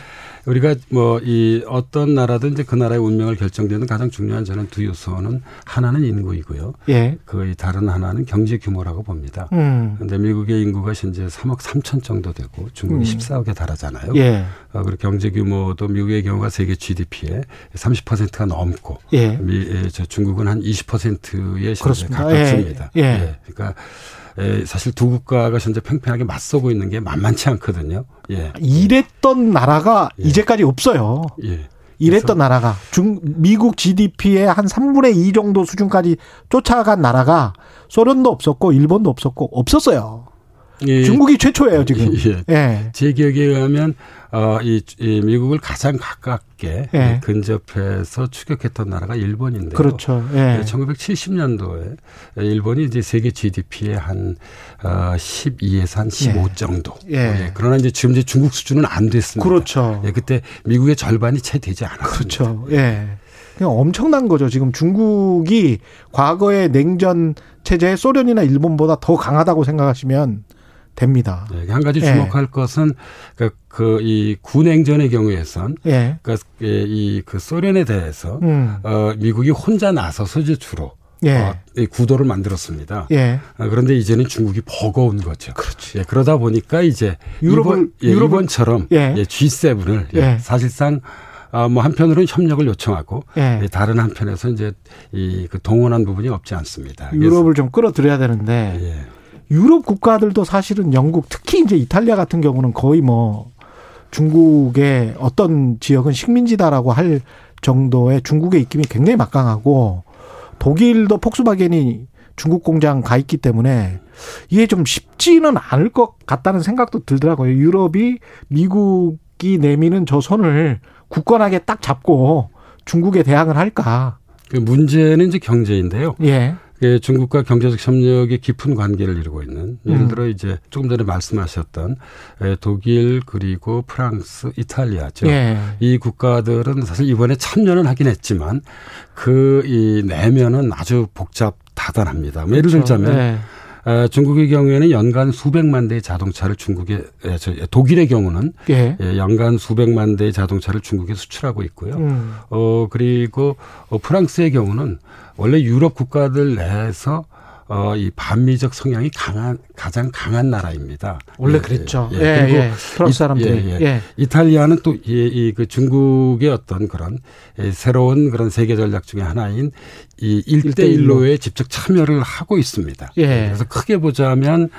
우리가 뭐 이 어떤 나라든 이제 그 나라의 운명을 결정되는 가장 중요한 저는 두 요소는 하나는 인구이고요. 예. 거의 다른 하나는 경제 규모라고 봅니다. 음. 근데 미국의 인구가 현재 3억 3천 정도 되고 중국이 음. 14억에 달하잖아요. 예. 어, 그리고 경제 규모도 미국의 경우가 세계 GDP의 30%가 넘고 예. 미, 예, 저 중국은 한 20%에 그렇습니다. 가깝습니다. 예. 예. 그러니까 에, 사실 두 국가가 현재 팽팽하게 맞서고 있는 게 만만치 않거든요. 예. 이랬던 나라가 이제까지 없어요. 예. 이랬던 나라가 중 미국 GDP의 한 3분의 2 정도 수준까지 쫓아간 나라가 소련도 없었고 일본도 없었고 없었어요. 예. 중국이 최초예요 지금. 예. 예. 제 기억에 의하면 어, 이, 이 미국을 가장 가깝게 예. 근접해서 추격했던 나라가 일본인데요. 그렇죠. 예. 1970년도에 일본이 이제 세계 GDP의 한 어, 12에서 한 15 예. 정도. 예. 예. 그러나 이제 지금 이제 중국 수준은 안 됐습니다. 그렇죠. 예, 그때 미국의 절반이 채 되지 않았습니다. 그렇죠. 예. 그냥 엄청난 거죠. 지금 중국이 과거의 냉전 체제 소련이나 일본보다 더 강하다고 생각하시면 됩니다. 네, 한 가지 예. 주목할 것은 그이 군행전의 경우에선 예. 그이그 소련에 대해서 음. 어 미국이 혼자 나서서 이제 주로 예. 어, 이 구도를 만들었습니다. 예. 어, 그런데 이제는 중국이 버거운 거죠. 그렇지. 예, 그러다 보니까 이제 유럽을- 이번, 예, 유럽을- 이번처럼 예. 예, G7을 예, 예. 사실상 아, 뭐 한편으로는 협력을 요청하고 예. 예, 다른 한편에서 이제 이 그 동원한 부분이 없지 않습니다. 유럽을 좀 끌어들여야 되는데 예. 유럽 국가들도 사실은 영국 특히 이제 이탈리아 같은 경우는 거의 뭐 중국의 어떤 지역은 식민지다라고 할 정도의 중국의 입김이 굉장히 막강하고 독일도 폭스바겐이 중국 공장 가 있기 때문에 이게 좀 쉽지는 않을 것 같다는 생각도 들더라고요. 유럽이 미국이 내미는 저 손을 굳건하게 딱 잡고 중국에 대항을 할까? 그 문제는 이제 경제인데요. 예. 그 중국과 경제적 협력이 깊은 관계를 이루고 있는 예를 음. 들어 이제 조금 전에 말씀하셨던 에, 독일 그리고 프랑스, 이탈리아죠. 예. 이 국가들은 사실 이번에 참여는 하긴 했지만 그 이 내면은 아주 복잡 다단합니다. 뭐 예를 그렇죠. 들자면 예. 어, 중국의 경우에는 연간 수백만 대의 자동차를 중국에 독일의 경우는 예. 예, 연간 수백만 대의 자동차를 중국에 수출하고 있고요. 음. 어, 그리고 어, 프랑스의 경우는 원래 유럽 국가들 내에서 어, 이 반미적 성향이 강한, 가장 강한 나라입니다. 원래 예, 그랬죠. 예, 예, 그리고 예. 프랑스 사람들이. 예, 예. 예. 이탈리아는 또, 이, 이, 그 중국의 어떤 그런 예, 새로운 그런 세계 전략 중에 하나인 이 일대일로에 직접 참여를 하고 있습니다. 예. 그래서 크게 보자면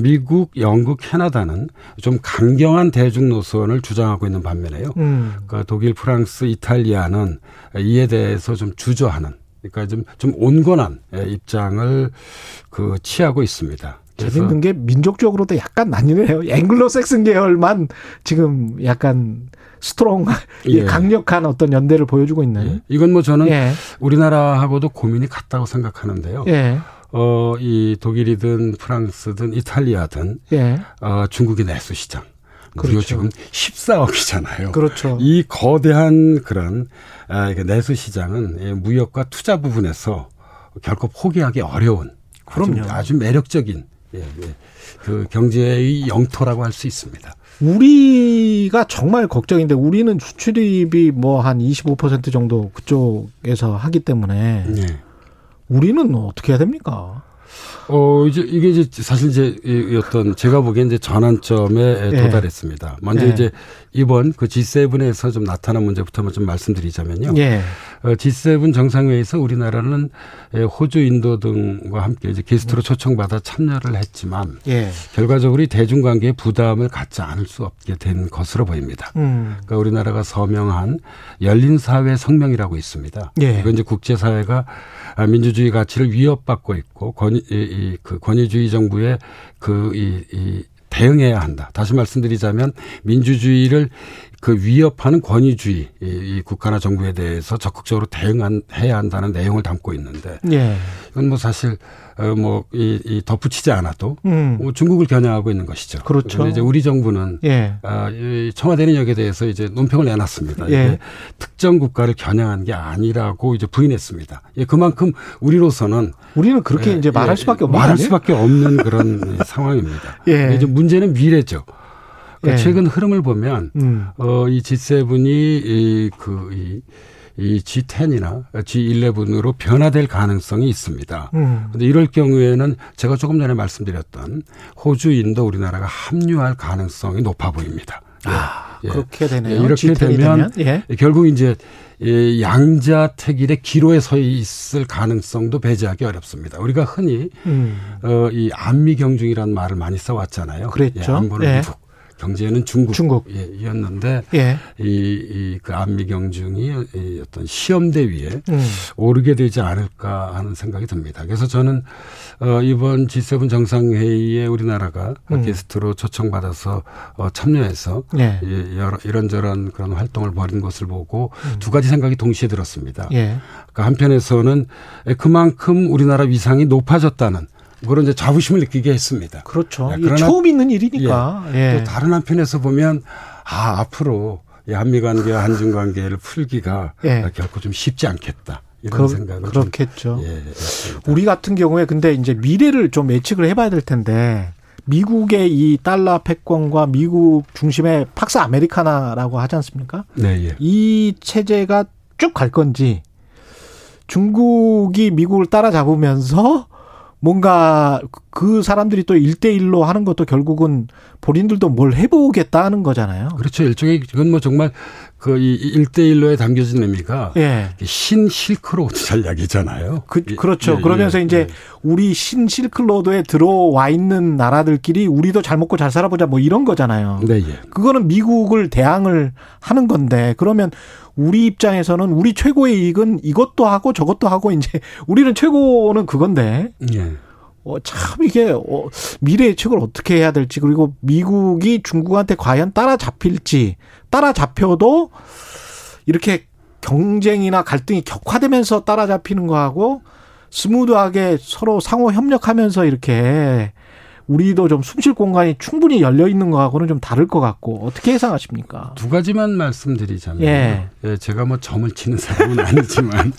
미국, 영국, 캐나다는 좀 강경한 대중 노선을 주장하고 있는 반면에요. 음. 그 독일, 프랑스, 이탈리아는 이에 대해서 좀 주저하는 그러니까 좀, 좀 온건한 예, 입장을 그 취하고 있습니다. 재밌는 게 민족적으로도 약간 나뉘네요. 앵글로색슨 계열만 지금 약간 strong, 예. 강력한 어떤 연대를 보여주고 있나요? 예. 이건 뭐 저는 예. 우리나라하고도 고민이 같다고 생각하는데요. 예. 어, 이 독일이든 프랑스든 이탈리아든 예. 어, 중국의 내수 시장. 그렇죠. 지금 14억이잖아요. 그렇죠. 이 거대한 그런 아, 내수 시장은 예, 무역과 투자 부분에서 결코 포기하기 어려운 그럼요. 아주, 아주 매력적인 예, 예, 그 경제의 영토라고 할 수 있습니다. 우리가 정말 걱정인데 우리는 수출입이 뭐 한 25% 정도 그쪽에서 하기 때문에 네. 우리는 어떻게 해야 됩니까? 어, 이제 이게 이제 사실 이제 이 어떤 제가 보기엔 이제 전환점에 예. 도달했습니다. 먼저 예. 이제 이번 그 G7에서 좀 나타난 문제부터 좀 말씀드리자면요. 예. 어, G7 정상회의에서 우리나라는 예, 호주, 인도 등과 함께 이제 게스트로 초청받아 참여를 했지만 예. 결과적으로 이 대중관계에 부담을 갖지 않을 수 없게 된 것으로 보입니다. 음. 그러니까 우리나라가 서명한 열린 사회 성명이라고 있습니다. 예. 이건 이제 국제사회가 아, 민주주의 가치를 위협받고 있고 권위, 이, 이, 그 권위주의 정부의 그, 이, 이 대응해야 한다. 다시 말씀드리자면 민주주의를 그 위협하는 권위주의 이, 이 국가나 정부에 대해서 적극적으로 대응해야 한다는 내용을 담고 있는데 예. 이건 뭐 사실 어 뭐이 이 덧붙이지 않아도 음. 뭐 중국을 겨냥하고 있는 것이죠. 그렇죠. 이제 우리 정부는 예. 아, 이 청와대는 여기에 대해서 이제 논평을 내놨습니다. 예. 특정 국가를 겨냥한 게 아니라고 이제 부인했습니다. 예, 그만큼 우리로서는 우리는 그렇게 예, 이제 말할 예, 수밖에 없는 말할? 수밖에 없는 그런 상황입니다. 예. 이제 문제는 미래죠. 그러니까 예. 최근 흐름을 보면 음. 어, 이 G7이 이, 그, 이, 이 G10이나 G11으로 변화될 가능성이 있습니다. 음. 근데 이럴 경우에는 제가 조금 전에 말씀드렸던 호주, 인도, 우리나라가 합류할 가능성이 높아 보입니다. 아, 예. 그렇게 되네요. 예, 이렇게 G10이 되면 예. 결국 이제 이 양자 택일의 기로에 서 있을 가능성도 배제하기 어렵습니다. 우리가 흔히 음. 어, 이 안미경중이라는 말을 많이 써왔잖아요. 그랬죠. 예, 안보는 예. 미국, 경제는 중국. 예, 이었는데 예. 이, 이, 그 안미 경중이 이 어떤 시험대 위에 음. 오르게 되지 않을까 하는 생각이 듭니다. 그래서 저는 어, 이번 G7 정상회의에 우리나라가 음. 게스트로 초청받아서 어, 참여해서 예. 예, 여러 이런저런 그런 활동을 벌인 것을 보고 두 가지 생각이 동시에 들었습니다. 음. 예. 그러니까 한편에서는 그만큼 우리나라 위상이 높아졌다는 그런 이제 자부심을 느끼게 했습니다. 그렇죠. 예, 이게 그러나- 처음 있는 일이니까. 예. 또 다른 한편에서 보면 아 앞으로 이 한미 관계와 한중 관계를 풀기가 예. 결코 좀 쉽지 않겠다 이런 그, 생각을 그렇겠죠. 좀, 예. 우리 같은 경우에 근데 이제 미래를 좀 예측을 해봐야 될 텐데 미국의 이 달러 패권과 미국 중심의 팍스 아메리카나라고 하지 않습니까? 네, 예. 이 체제가 쭉 갈 건지 중국이 미국을 따라잡으면서 뭔가 그 사람들이 또 1대1로 하는 것도 결국은 본인들도 뭘 해보겠다는 거잖아요. 그렇죠. 일종의 이건 뭐 정말 그이 일대일로에 담겨진 의미가 예. 신 실크로드 전략이잖아요. 그, 예, 그렇죠. 예, 그러면서 예, 이제 예. 우리 신 실클로드에 들어와 있는 나라들끼리 우리도 잘 먹고 잘 살아보자 뭐 이런 거잖아요. 네, 예. 그거는 미국을 대항을 하는 건데 그러면 우리 입장에서는 우리 최고의 이익은 이것도 하고 저것도 하고 이제 우리는 최고는 그건데 예. 어, 참 이게 어, 미래 예측을 어떻게 해야 될지 그리고 미국이 중국한테 과연 따라잡힐지 따라잡혀도 이렇게 경쟁이나 갈등이 격화되면서 따라잡히는 거하고 스무드하게 서로 상호 협력하면서 이렇게 우리도 좀 숨 쉴 공간이 충분히 열려 있는 거하고는 좀 다를 것 같고 어떻게 예상하십니까? 두 가지만 말씀드리자면 예. 예, 제가 뭐 점을 치는 사람은 아니지만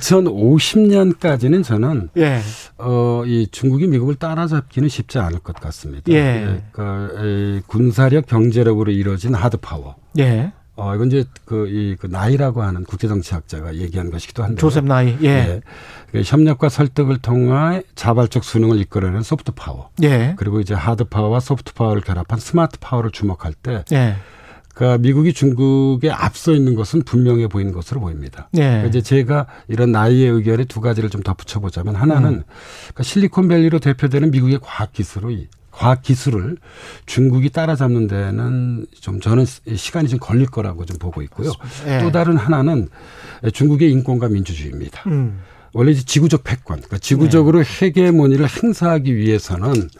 2050년까지는 저는 예. 어, 이 중국이 미국을 따라잡기는 쉽지 않을 것 같습니다. 예. 그러니까 이 군사력 경제력으로 이루어진 hard power. 예. 어, 이건 이제 그, 이, 그 나이라고 하는 국제정치학자가 얘기한 것이기도 한데. 조셉 나이. 예. 그 협력과 설득을 통해 자발적 순응을 이끌어내는 soft power. 예. 그리고 이제 하드 파워와 soft power를 결합한 smart power를 주목할 때. 예. 그러니까 미국이 중국에 앞서 있는 것은 분명해 보이는 것으로 보입니다. 예. 그러니까 이제 제가 이런 나이의 의견에 두 가지를 좀 덧붙여 보자면 하나는 음. 그러니까 실리콘밸리로 대표되는 미국의 과학 기술의 과학 기술을 중국이 따라잡는 데는 좀 저는 시간이 좀 걸릴 거라고 좀 보고 있고요. 예. 또 다른 하나는 중국의 인권과 민주주의입니다. 음. 원래 이제 지구적 패권, 그러니까 지구적으로 헤게모니를 행사하기 위해서는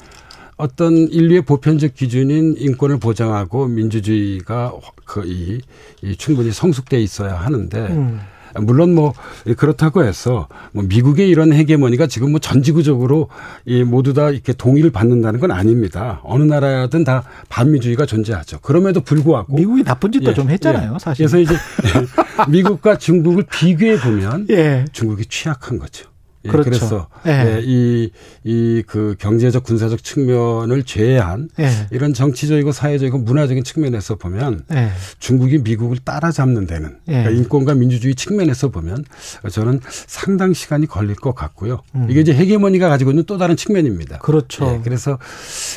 어떤 인류의 보편적 기준인 인권을 보장하고 민주주의가 거의 이 충분히 성숙돼 있어야 하는데 음. 물론 뭐 그렇다고 해서 뭐 미국의 이런 헤게모니가 지금 뭐 전 지구적으로 이 모두 다 이렇게 동의를 받는다는 건 아닙니다. 어느 나라든 다 반미주의가 존재하죠. 그럼에도 불구하고 미국이 나쁜 짓도 예, 좀 했잖아요, 예. 사실. 그래서 이제 미국과 중국을 비교해 보면 예. 중국이 취약한 거죠. 예, 그렇죠. 그래서 예. 예, 이, 이 그 경제적 군사적 측면을 제외한 예. 이런 정치적이고 사회적이고 문화적인 측면에서 보면 예. 중국이 미국을 따라잡는 데는 예. 그러니까 인권과 민주주의 측면에서 보면 저는 상당 시간이 걸릴 것 같고요. 음. 이게 이제 헤게모니가 가지고 있는 또 다른 측면입니다. 그렇죠. 예, 그래서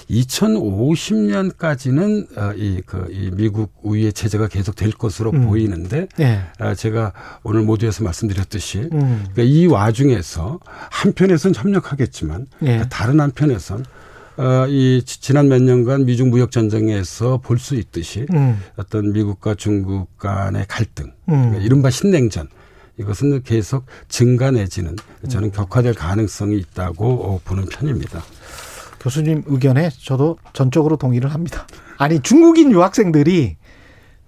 2050년까지는 어, 이, 그, 이 미국 우위의 체제가 계속 될 것으로 음. 보이는데 예. 아, 제가 오늘 모두에서 말씀드렸듯이 음. 그러니까 이 와중에서 한편에선 협력하겠지만 예. 다른 한편에선 어, 이 지- 지난 몇 년간 미중 무역 전쟁에서 볼 수 있듯이 음. 어떤 미국과 중국 간의 갈등, 음. 그러니까 이른바 신냉전 이것은 계속 증가 내지는 음. 저는 격화될 가능성이 있다고 어, 보는 편입니다. 교수님 의견에 저도 전적으로 동의를 합니다. 아니 중국인 유학생들이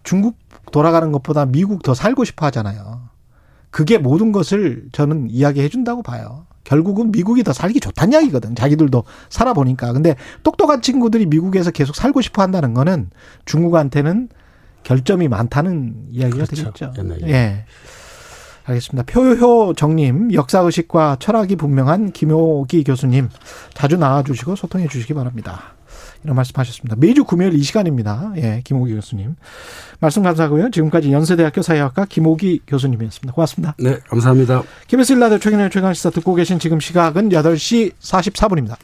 중국 돌아가는 것보다 미국 더 살고 싶어 하잖아요. 그게 모든 것을 저는 이야기해 준다고 봐요. 결국은 미국이 더 살기 좋다는 이야기거든. 자기들도 살아보니까. 근데 똑똑한 친구들이 미국에서 계속 살고 싶어 한다는 거는 중국한테는 결점이 많다는 이야기가 그렇죠. 되겠죠. 옛날에. 예. 알겠습니다. 표효 정님, 역사의식과 철학이 분명한 김효기 교수님 자주 나와주시고 소통해 주시기 바랍니다. 이런 말씀하셨습니다. 매주 금요일 이 시간입니다. 예, 김호기 교수님. 말씀 감사하고요. 지금까지 연세대학교 사회학과 김호기 교수님이었습니다. 고맙습니다. 네, 감사합니다. KBS 일라디오 최근의 최강 시사 듣고 계신 지금 시각은 8시 44분입니다.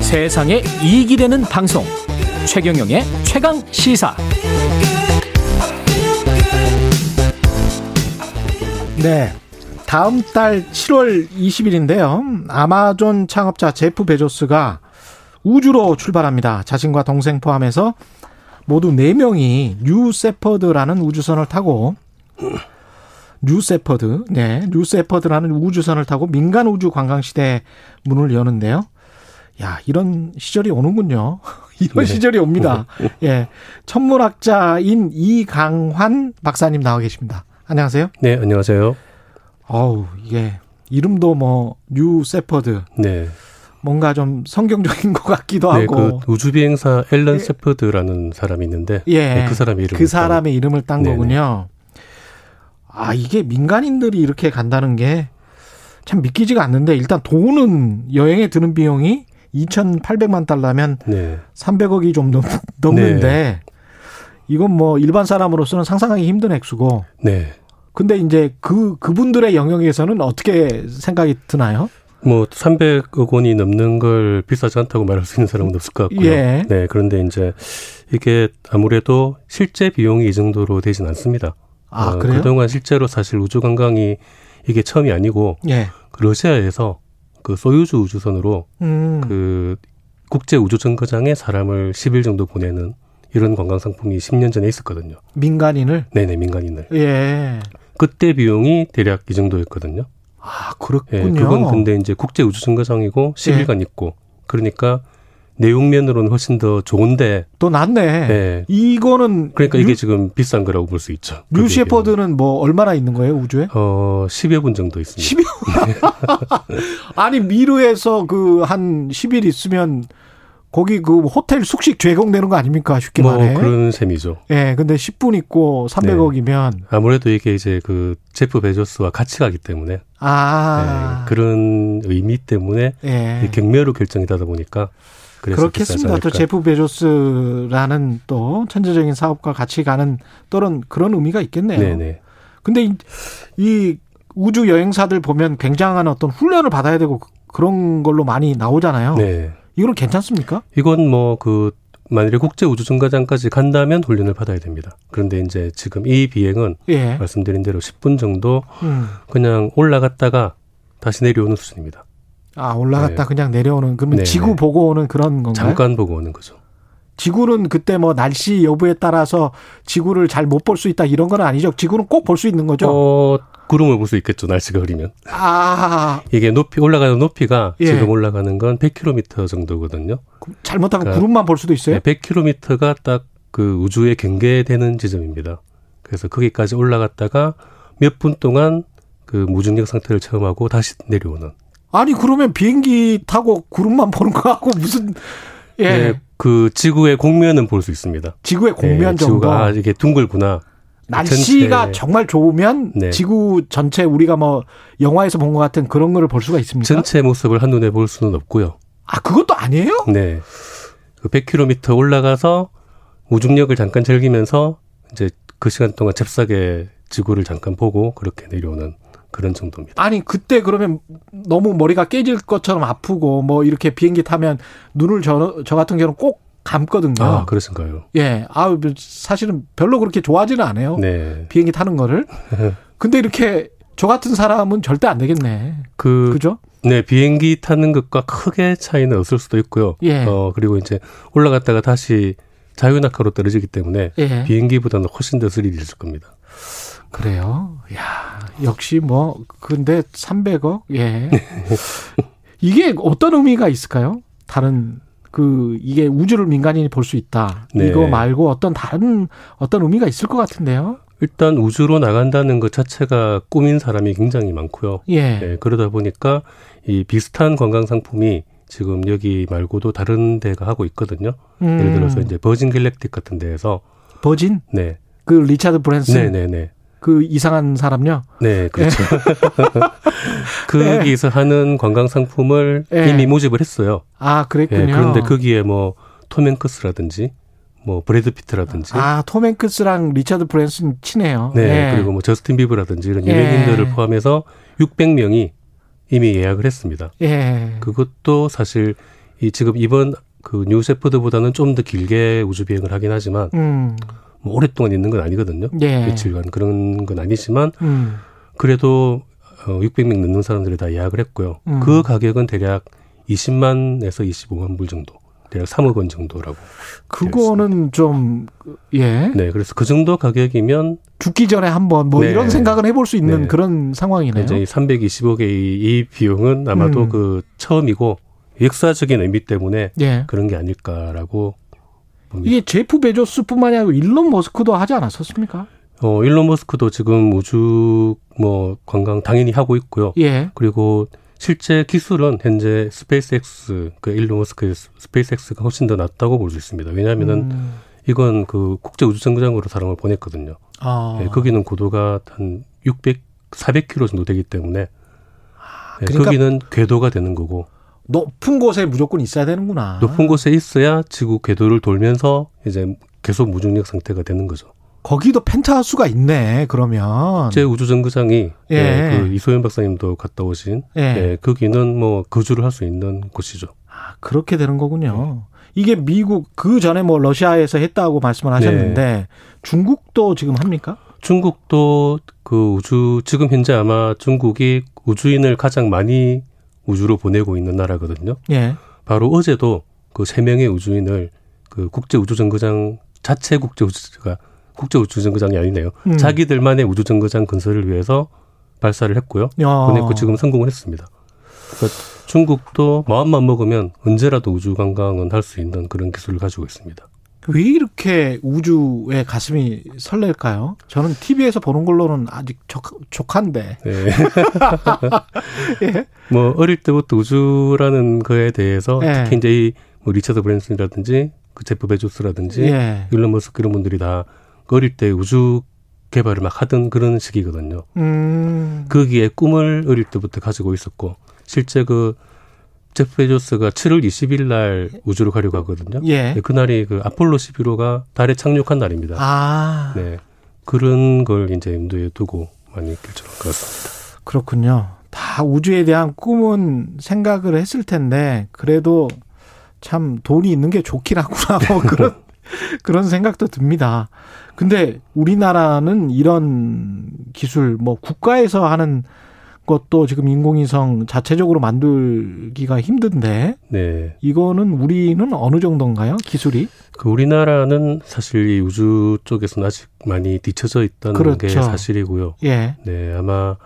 세상에 이익이 되는 방송 최경영의 최강 시사 네. 다음 달 7월 20일인데요. 아마존 창업자 제프 베조스가 우주로 출발합니다. 자신과 동생 포함해서 모두 4명이 New Shepard라는 우주선을 타고 New Shepard, 네, New Shepard라는 우주선을 타고 민간 우주 관광 시대 문을 여는데요. 야, 이런 시절이 오는군요. 이런 네. 시절이 옵니다. 예. 천문학자인 이강환 박사님 나와 계십니다. 안녕하세요. 네, 안녕하세요. 어우, 이게 이름도 뭐 New Shepard 네. 뭔가 좀 성경적인 것 같기도 네, 하고 그 우주 비행사 앨런 셰퍼드라는 사람이 있는데 예. 네, 그 사람의 이름 그 사람의 이름을 딴 네네. 거군요. 아, 이게 민간인들이 이렇게 간다는 게 참 믿기지가 않는데 일단 돈은 여행에 드는 비용이 2,800만 달러면 네. 300억이 좀 넘, 넘는데 이건 뭐 일반 사람으로서는 상상하기 힘든 액수고 네. 근데 이제 그 그분들의 영역에서는 어떻게 생각이 드나요? 뭐 300억 원이 넘는 걸 비싸지 않다고 말할 수 있는 사람은 없을 것 같고요. 예. 네, 그런데 이제 이게 아무래도 실제 비용이 이 정도로 되진 않습니다. 아, 어, 그래요? 그동안 실제로 사실 우주 관광이 이게 처음이 아니고 예. 그 러시아에서 그 소유주 우주선으로 음. 그 국제 우주 정거장에 사람을 10일 정도 보내는 이런 관광 상품이 10년 전에 있었거든요. 민간인을 네네 민간인을. 예. 그때 비용이 대략 이 정도였거든요. 아, 예, 그렇군요. 그건 근데 이제 국제 우주 정거장이고 10일간 있고 그러니까 내용면으로는 훨씬 더 좋은데 또 낫네. 예. 이거는 그러니까 이게 뉴- 지금 비싼 거라고 볼 수 있죠. 그 New Shepard는 뭐 얼마나 있는 거예요, 우주에? 어, 10여 분 정도 있습니다. 10여 아니 미르에서 그 한 10일 있으면 거기 그 호텔 숙식 제공되는 거 아닙니까? 쉽게 뭐 말해. 그런 셈이죠. 예, 근데 10분 있고 300억이면 아무래도 이게 이제 그 제프 베조스와 같이 가기 때문에 아. 예, 그런 의미 때문에 예. 이 경매로 결정이 되다 보니까 그렇겠습니다. 또. 제프 베조스라는 또 천재적인 사업과 같이 가는 또는 그런 의미가 있겠네요. 네네. 근데 이, 이 우주 여행사들 보면 굉장한 어떤 훈련을 받아야 되고 그- 그런 걸로 많이 나오잖아요. 네. 이거는 괜찮습니까? 이건 뭐그 만일에 국제 우주 정거장까지 간다면 훈련을 받아야 됩니다. 그런데 이제 지금 이 비행은 예. 말씀드린 대로 10분 정도 음. 그냥 올라갔다가 다시 내려오는 수준입니다. 아 올라갔다 네. 그냥 내려오는 그러면 네, 지구 네. 보고 오는 그런 건가요? 잠깐 보고 오는 거죠. 지구는 그때 뭐 날씨 여부에 따라서 지구를 잘 못 볼 수 있다 이런 건 아니죠. 지구는 꼭 볼 수 있는 거죠. 어, 구름을 볼 수 있겠죠. 날씨가 흐리면. 아 이게 높이 올라가는 높이가 예. 지금 올라가는 건 100km 정도거든요. 잘못하면 그러니까 구름만 볼 수도 있어요. 네, 100km가 딱 그 우주에 경계되는 지점입니다. 그래서 거기까지 올라갔다가 몇 분 동안 그 무중력 상태를 체험하고 다시 내려오는. 아니 그러면 비행기 타고 구름만 보는 거하고 무슨 예 네, 그 지구의 공면은 볼 수 있습니다. 지구의 공면 네, 정도. 지구가 아, 이게 둥글구나. 날씨가 전체- 정말 좋으면 네. 지구 전체 우리가 뭐 영화에서 본 것 같은 그런 거를 볼 수가 있습니까? 전체 모습을 한눈에 볼 수는 없고요. 아 그것도 아니에요? 네. 그 100km 올라가서 무중력을 잠깐 즐기면서 이제 그 시간 동안 잽싸게 지구를 잠깐 보고 그렇게 내려오는 그런 정도입니다. 아니 그때 그러면 너무 머리가 깨질 것처럼 아프고 뭐 이렇게 비행기 타면 눈을 저, 저 같은 경우는 꼭 감거든요. 아, 그러신가요? 예, 아 사실은 별로 그렇게 좋아하지는 않아요. 네. 비행기 타는 거를. 근데 이렇게 저 같은 사람은 절대 안 되겠네. 그 그죠? 네, 비행기 타는 것과 크게 차이는 없을 수도 있고요. 예. 어, 그리고 이제 올라갔다가 다시 자유낙하로 떨어지기 때문에 예. 비행기보다는 훨씬 더 스릴이 있을 겁니다. 그래요. 야, 역시 뭐 근데 300억? 예. 이게 어떤 의미가 있을까요? 다른 그 이게 우주를 민간인이 볼 수 있다. 네. 이거 말고 어떤 다른 어떤 의미가 있을 것 같은데요. 일단 우주로 나간다는 것 자체가 꿈인 사람이 굉장히 많고요. 예. 네, 그러다 보니까 이 비슷한 관광 상품이 지금 여기 말고도 다른 데가 하고 있거든요. 음. 예를 들어서 이제 Virgin Galactic 같은 데에서 Virgin? 네. 그 리차드 브랜슨? 네네네. 그 이상한 사람요? 네, 그렇죠. 거기서 하는 관광 상품을 예. 이미 모집을 했어요. 아, 그랬군요. 예, 그런데 거기에 뭐 톰 행크스라든지 뭐 브래드 피트라든지 아, 톰 행크스랑 리차드 브랜슨 친해요. 네, 예. 그리고 뭐 저스틴 비브라든지 이런 예. 유명인들을 포함해서 600명이 이미 예약을 했습니다. 예. 그것도 사실 이 지금 이번 그 뉴세프드보다는 좀 더 길게 우주 비행을 하긴 하지만 음. 뭐 오랫동안 있는 건 아니거든요. 예. 며칠간 그런 건 아니지만 음. 그래도 어 600명 넘는 사람들이 다 예약을 했고요. 음. 그 가격은 대략 20만에서 25만 불 정도. 대략 3억 원 정도라고. 그거는 좀 예. 네, 그래서 그 정도 가격이면 죽기 전에 한번 뭐 네. 이런 생각을 해볼 수 있는 네. 그런 상황이네요. 이제 이 325개의 이 비용은 아마도 음. 그 처음이고 역사적인 의미 때문에 예. 그런 게 아닐까라고 봅니다. 이게 제프 베조스뿐만이 아니고 일론 머스크도 하지 않았었습니까? 어, 일론 머스크도 지금 우주 뭐 관광 당연히 하고 있고요. 예. 그리고 실제 기술은 현재 SpaceX 그 일론 머스크의 SpaceX가 훨씬 더 낫다고 볼 수 있습니다. 왜냐하면은 음. 이건 그 국제 우주 정거장으로 사람을 보냈거든요. 아. 네, 거기는 고도가 한 600, 400km 정도 되기 때문에 네, 그러니까- 거기는 궤도가 되는 거고 높은 곳에 무조건 있어야 되는구나. 높은 곳에 있어야 지구 궤도를 돌면서 이제 계속 무중력 상태가 되는 거죠. 거기도 펜트하우스가 있네. 그러면. 제 우주 정거장이 예. 예, 그 이소연 박사님도 갔다 오신 예. 예, 거기는 뭐 거주를 할 수 있는 곳이죠. 그렇게 되는 거군요. 이게 미국 그 전에 뭐 러시아에서 했다고 말씀을 하셨는데 네. 중국도 지금 합니까? 중국도 그 우주 지금 현재 아마 중국이 우주인을 가장 많이 우주로 보내고 있는 나라거든요. 예. 바로 어제도 그 세 명의 우주인을 그 국제 우주 정거장 자체 국제 우주가 국제 우주 정거장이 아니네요. 음. 자기들만의 우주 정거장 건설을 위해서 발사를 했고요. 야. 보냈고 지금 성공을 했습니다. 그러니까 중국도 마음만 먹으면 언제라도 우주 관광은 할 수 있는 그런 기술을 가지고 있습니다. 왜 이렇게 우주에 가슴이 설렐까요? 저는 TV에서 보는 걸로는 아직 족, 족한데. 네. 예. 뭐 어릴 때부터 우주라는 거에 대해서 예. 특히 이제 이 뭐 리처드 브랜슨이라든지 그 제프 베조스라든지 예. 일론 머스크 이런 분들이 다 어릴 때 우주 개발을 막 하던 그런 시기거든요. 음. 거기에 꿈을 어릴 때부터 가지고 있었고 실제 그 제프 베조스가 7월 20일 날 우주로 가려고 하거든요. 예. 네, 그날이 그 아폴로 11호가 달에 착륙한 날입니다. 아. 네. 그런 걸 이제 염두에 두고 많이 결정한 것 같습니다. 그렇군요. 다 우주에 대한 꿈은 생각을 했을 텐데 그래도 참 돈이 있는 게 좋긴 하구나 뭐 그런 그런 생각도 듭니다. 근데 우리나라는 이런 기술 뭐 국가에서 하는 것도 지금 인공위성 자체적으로 만들기가 힘든데 네. 이거는 우리는 어느 정도인가요? 기술이? 그 우리나라는 사실 이 우주 쪽에서는 아직 많이 뒤쳐져 있다는 그렇죠. 게 사실이고요. 예. 네, 아마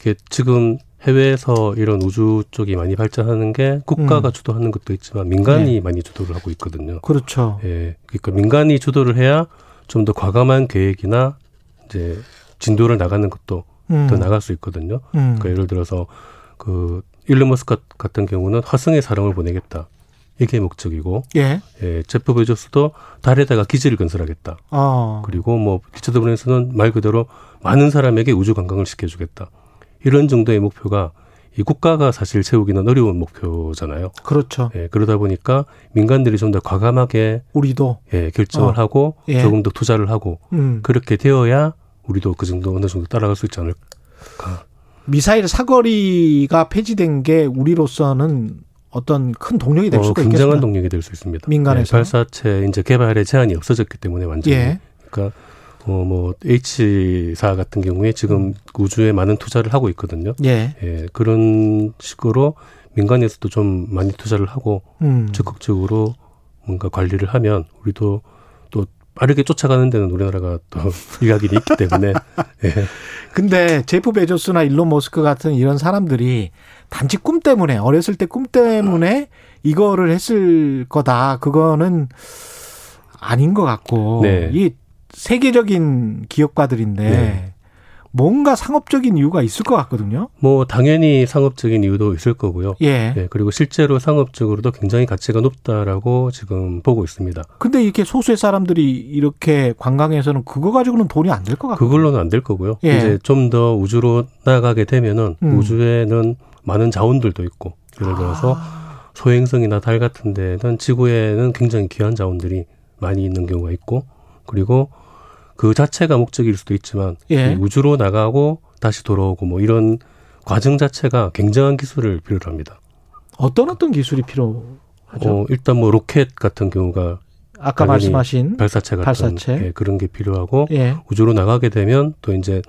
이게 지금 해외에서 이런 우주 쪽이 많이 발전하는 게 국가가 음. 주도하는 것도 있지만 민간이 네. 많이 주도를 하고 있거든요. 그렇죠. 예. 그러니까 민간이 주도를 해야 좀 더 과감한 계획이나 이제 진도를 나가는 것도 음. 더 나갈 수 있거든요. 음. 그러니까 예를 들어서 그 일론 머스크 같은 경우는 화성에 사람을 보내겠다. 이게 목적이고, 예. 예, 제프 베조스도 달에다가 기지를 건설하겠다. 어. 그리고 뭐 리처드 브랜슨은 말 그대로 많은 사람에게 우주 관광을 시켜주겠다. 이런 정도의 목표가 이 국가가 사실 세우기는 어려운 목표잖아요. 그렇죠. 예, 그러다 보니까 민간들이 좀 더 과감하게 우리도 예, 결정을 어. 하고 예. 조금 더 투자를 하고 음. 그렇게 되어야 우리도 그 정도 어느 정도 따라갈 수 있지 않을까. 미사일 사거리가 폐지된 게 우리로서는 어떤 큰 동력이 될 어, 수가 굉장한 있겠습니다. 동력이 될 수 있습니다. 민간에서. 네, 발사체 이제 개발의 제한이 없어졌기 때문에 완전히. 예. 그러니까 어 뭐 H사 같은 경우에 지금 우주에 많은 투자를 하고 있거든요. 예. 예, 그런 식으로 민간에서도 좀 많이 투자를 하고 음. 적극적으로 뭔가 관리를 하면 우리도 또 빠르게 쫓아가는 데는 우리나라가 또 일각이 있기 때문에 예. 근데 제프 베조스나 일론 머스크 같은 이런 사람들이 단지 꿈 때문에 어렸을 때 꿈 때문에 이거를 했을 거다. 그거는 아닌 것 같고 네. 이 세계적인 기업가들인데 네. 뭔가 상업적인 이유가 있을 것 같거든요. 뭐 당연히 상업적인 이유도 있을 거고요. 예. 예, 그리고 실제로 상업적으로도 굉장히 가치가 높다라고 지금 보고 있습니다. 근데 이렇게 소수의 사람들이 이렇게 관광에서는 그거 가지고는 돈이 안 될 것 같고. 그걸로는 안 될 거고요. 예. 이제 좀 더 우주로 나가게 되면은 음. 우주에는 많은 자원들도 있고 예를 들어서 아. 소행성이나 달 같은 데는 지구에는 굉장히 귀한 자원들이 많이 있는 경우가 있고 그리고 그 자체가 목적일 수도 있지만 예. 이 우주로 나가고 다시 돌아오고 뭐 이런 과정 자체가 굉장한 기술을 필요로 합니다. 어떤 어떤 기술이 필요하죠? 어, 일단 뭐 로켓 같은 경우가 아까 말씀하신 발사체 같은 발사체. 예, 그런 게 필요하고 예. 우주로 나가게 되면 또 이제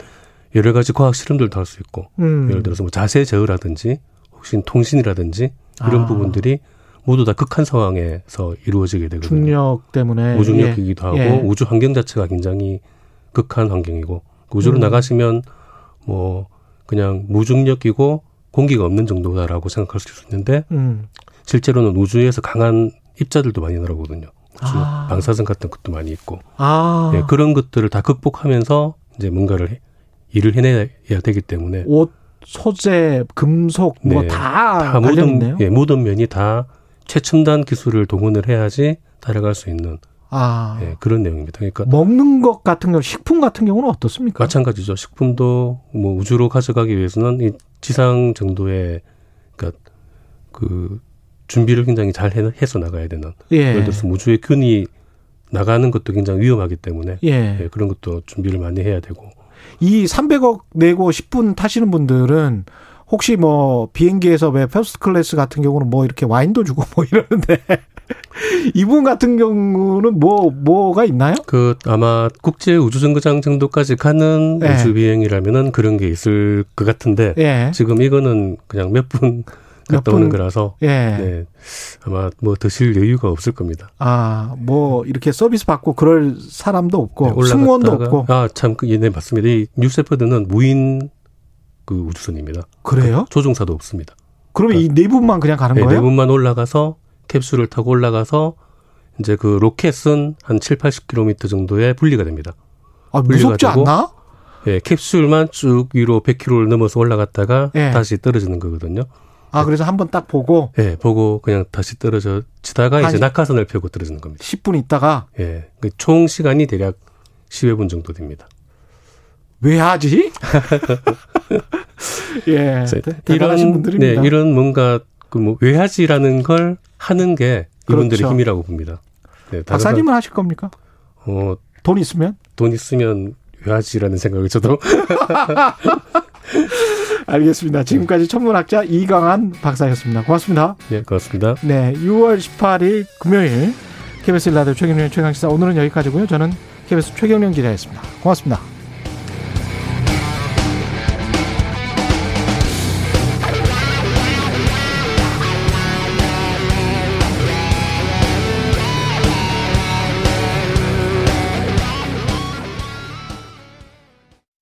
여러 가지 과학 실험들도 할 수 있고 음. 예를 들어서 뭐 자세 제어라든지 혹시 통신이라든지 이런 아. 부분들이 모두 다 극한 상황에서 이루어지게 되거든요. 중력 때문에 무중력이기도 예. 하고 예. 우주 환경 자체가 굉장히 극한 환경이고 우주로 음. 나가시면 뭐 그냥 무중력이고 공기가 없는 정도다라고 생각할 수 있는데 음. 실제로는 우주에서 강한 입자들도 많이 날아오거든요. 우주 아. 방사선 같은 것도 많이 있고 아. 예, 그런 것들을 다 극복하면서 이제 뭔가를 해- 일을 해내야 되기 때문에 옷, 소재, 금속 뭐 네. 다다 관련 모든. 예, 모든 면이 다 최첨단 기술을 동원을 해야지 따라갈 수 있는 아. 예, 그런 내용입니다. 그러니까 먹는 것 같은 경우 식품 같은 경우는 어떻습니까? 마찬가지죠. 식품도 뭐 우주로 가져가기 위해서는 이 지상 정도의 그러니까 그 준비를 굉장히 잘 해- 해서 나가야 되는. 예. 예를 들어서 우주의 균이 나가는 것도 굉장히 위험하기 때문에 예. 예, 그런 것도 준비를 많이 해야 되고 이 300억 내고 10분 타시는 분들은 혹시 뭐 비행기에서 왜 first class 같은 경우는 뭐 이렇게 와인도 주고 뭐 이러는데 이분 같은 경우는 뭐 뭐가 있나요? 그 아마 국제 우주정거장 정도까지 가는 예. 우주 비행이라면은 그런 게 있을 것 같은데 예. 지금 이거는 그냥 몇분몇 갔다 오는 분, 거라서 예. 네, 아마 뭐 드실 여유가 없을 겁니다. 아, 뭐 이렇게 서비스 받고 그럴 사람도 없고 네, 승무원도 없고 아참 그, 예, 네 맞습니다. 이 뉴세퍼드는 무인 그 우주선입니다. 그래요? 조종사도 없습니다. 그러면 이네 분만 그냥 가는 네, 거예요? 네 분만 올라가서 캡슐을 타고 올라가서 이제 그 로켓은 한 7, 80km 정도에 분리가 됩니다. 아, 무섭지 되고, 않나? 예, 캡슐만 쭉 위로 100km를 넘어서 올라갔다가 예. 다시 떨어지는 거거든요. 아, 그래서 한 번 딱 보고 예, 보고 그냥 다시 떨어져 지다가 이제 한 낙하선을 펴고 떨어지는 겁니다. 10분 있다가 예, 그총 시간이 대략 10여 분 정도 됩니다. 왜 하지? 예. 대단하신 분들입니다. 네, 이런 뭔가 그뭐 외하지라는 걸 하는 게 이분들의 그렇죠. 힘이라고 봅니다. 네, 박사님은 하실 겁니까? 사- 어, 돈 있으면? 돈 있으면 외하지라는 생각을 저도 알겠습니다. 지금까지 천문학자 이강한 박사였습니다. 고맙습니다. 네, 고맙습니다. 네, 6월 18일 금요일 KBS 라디오 최경련 최강시사 오늘은 여기까지고요. 저는 KBS 최경련 기자였습니다. 고맙습니다.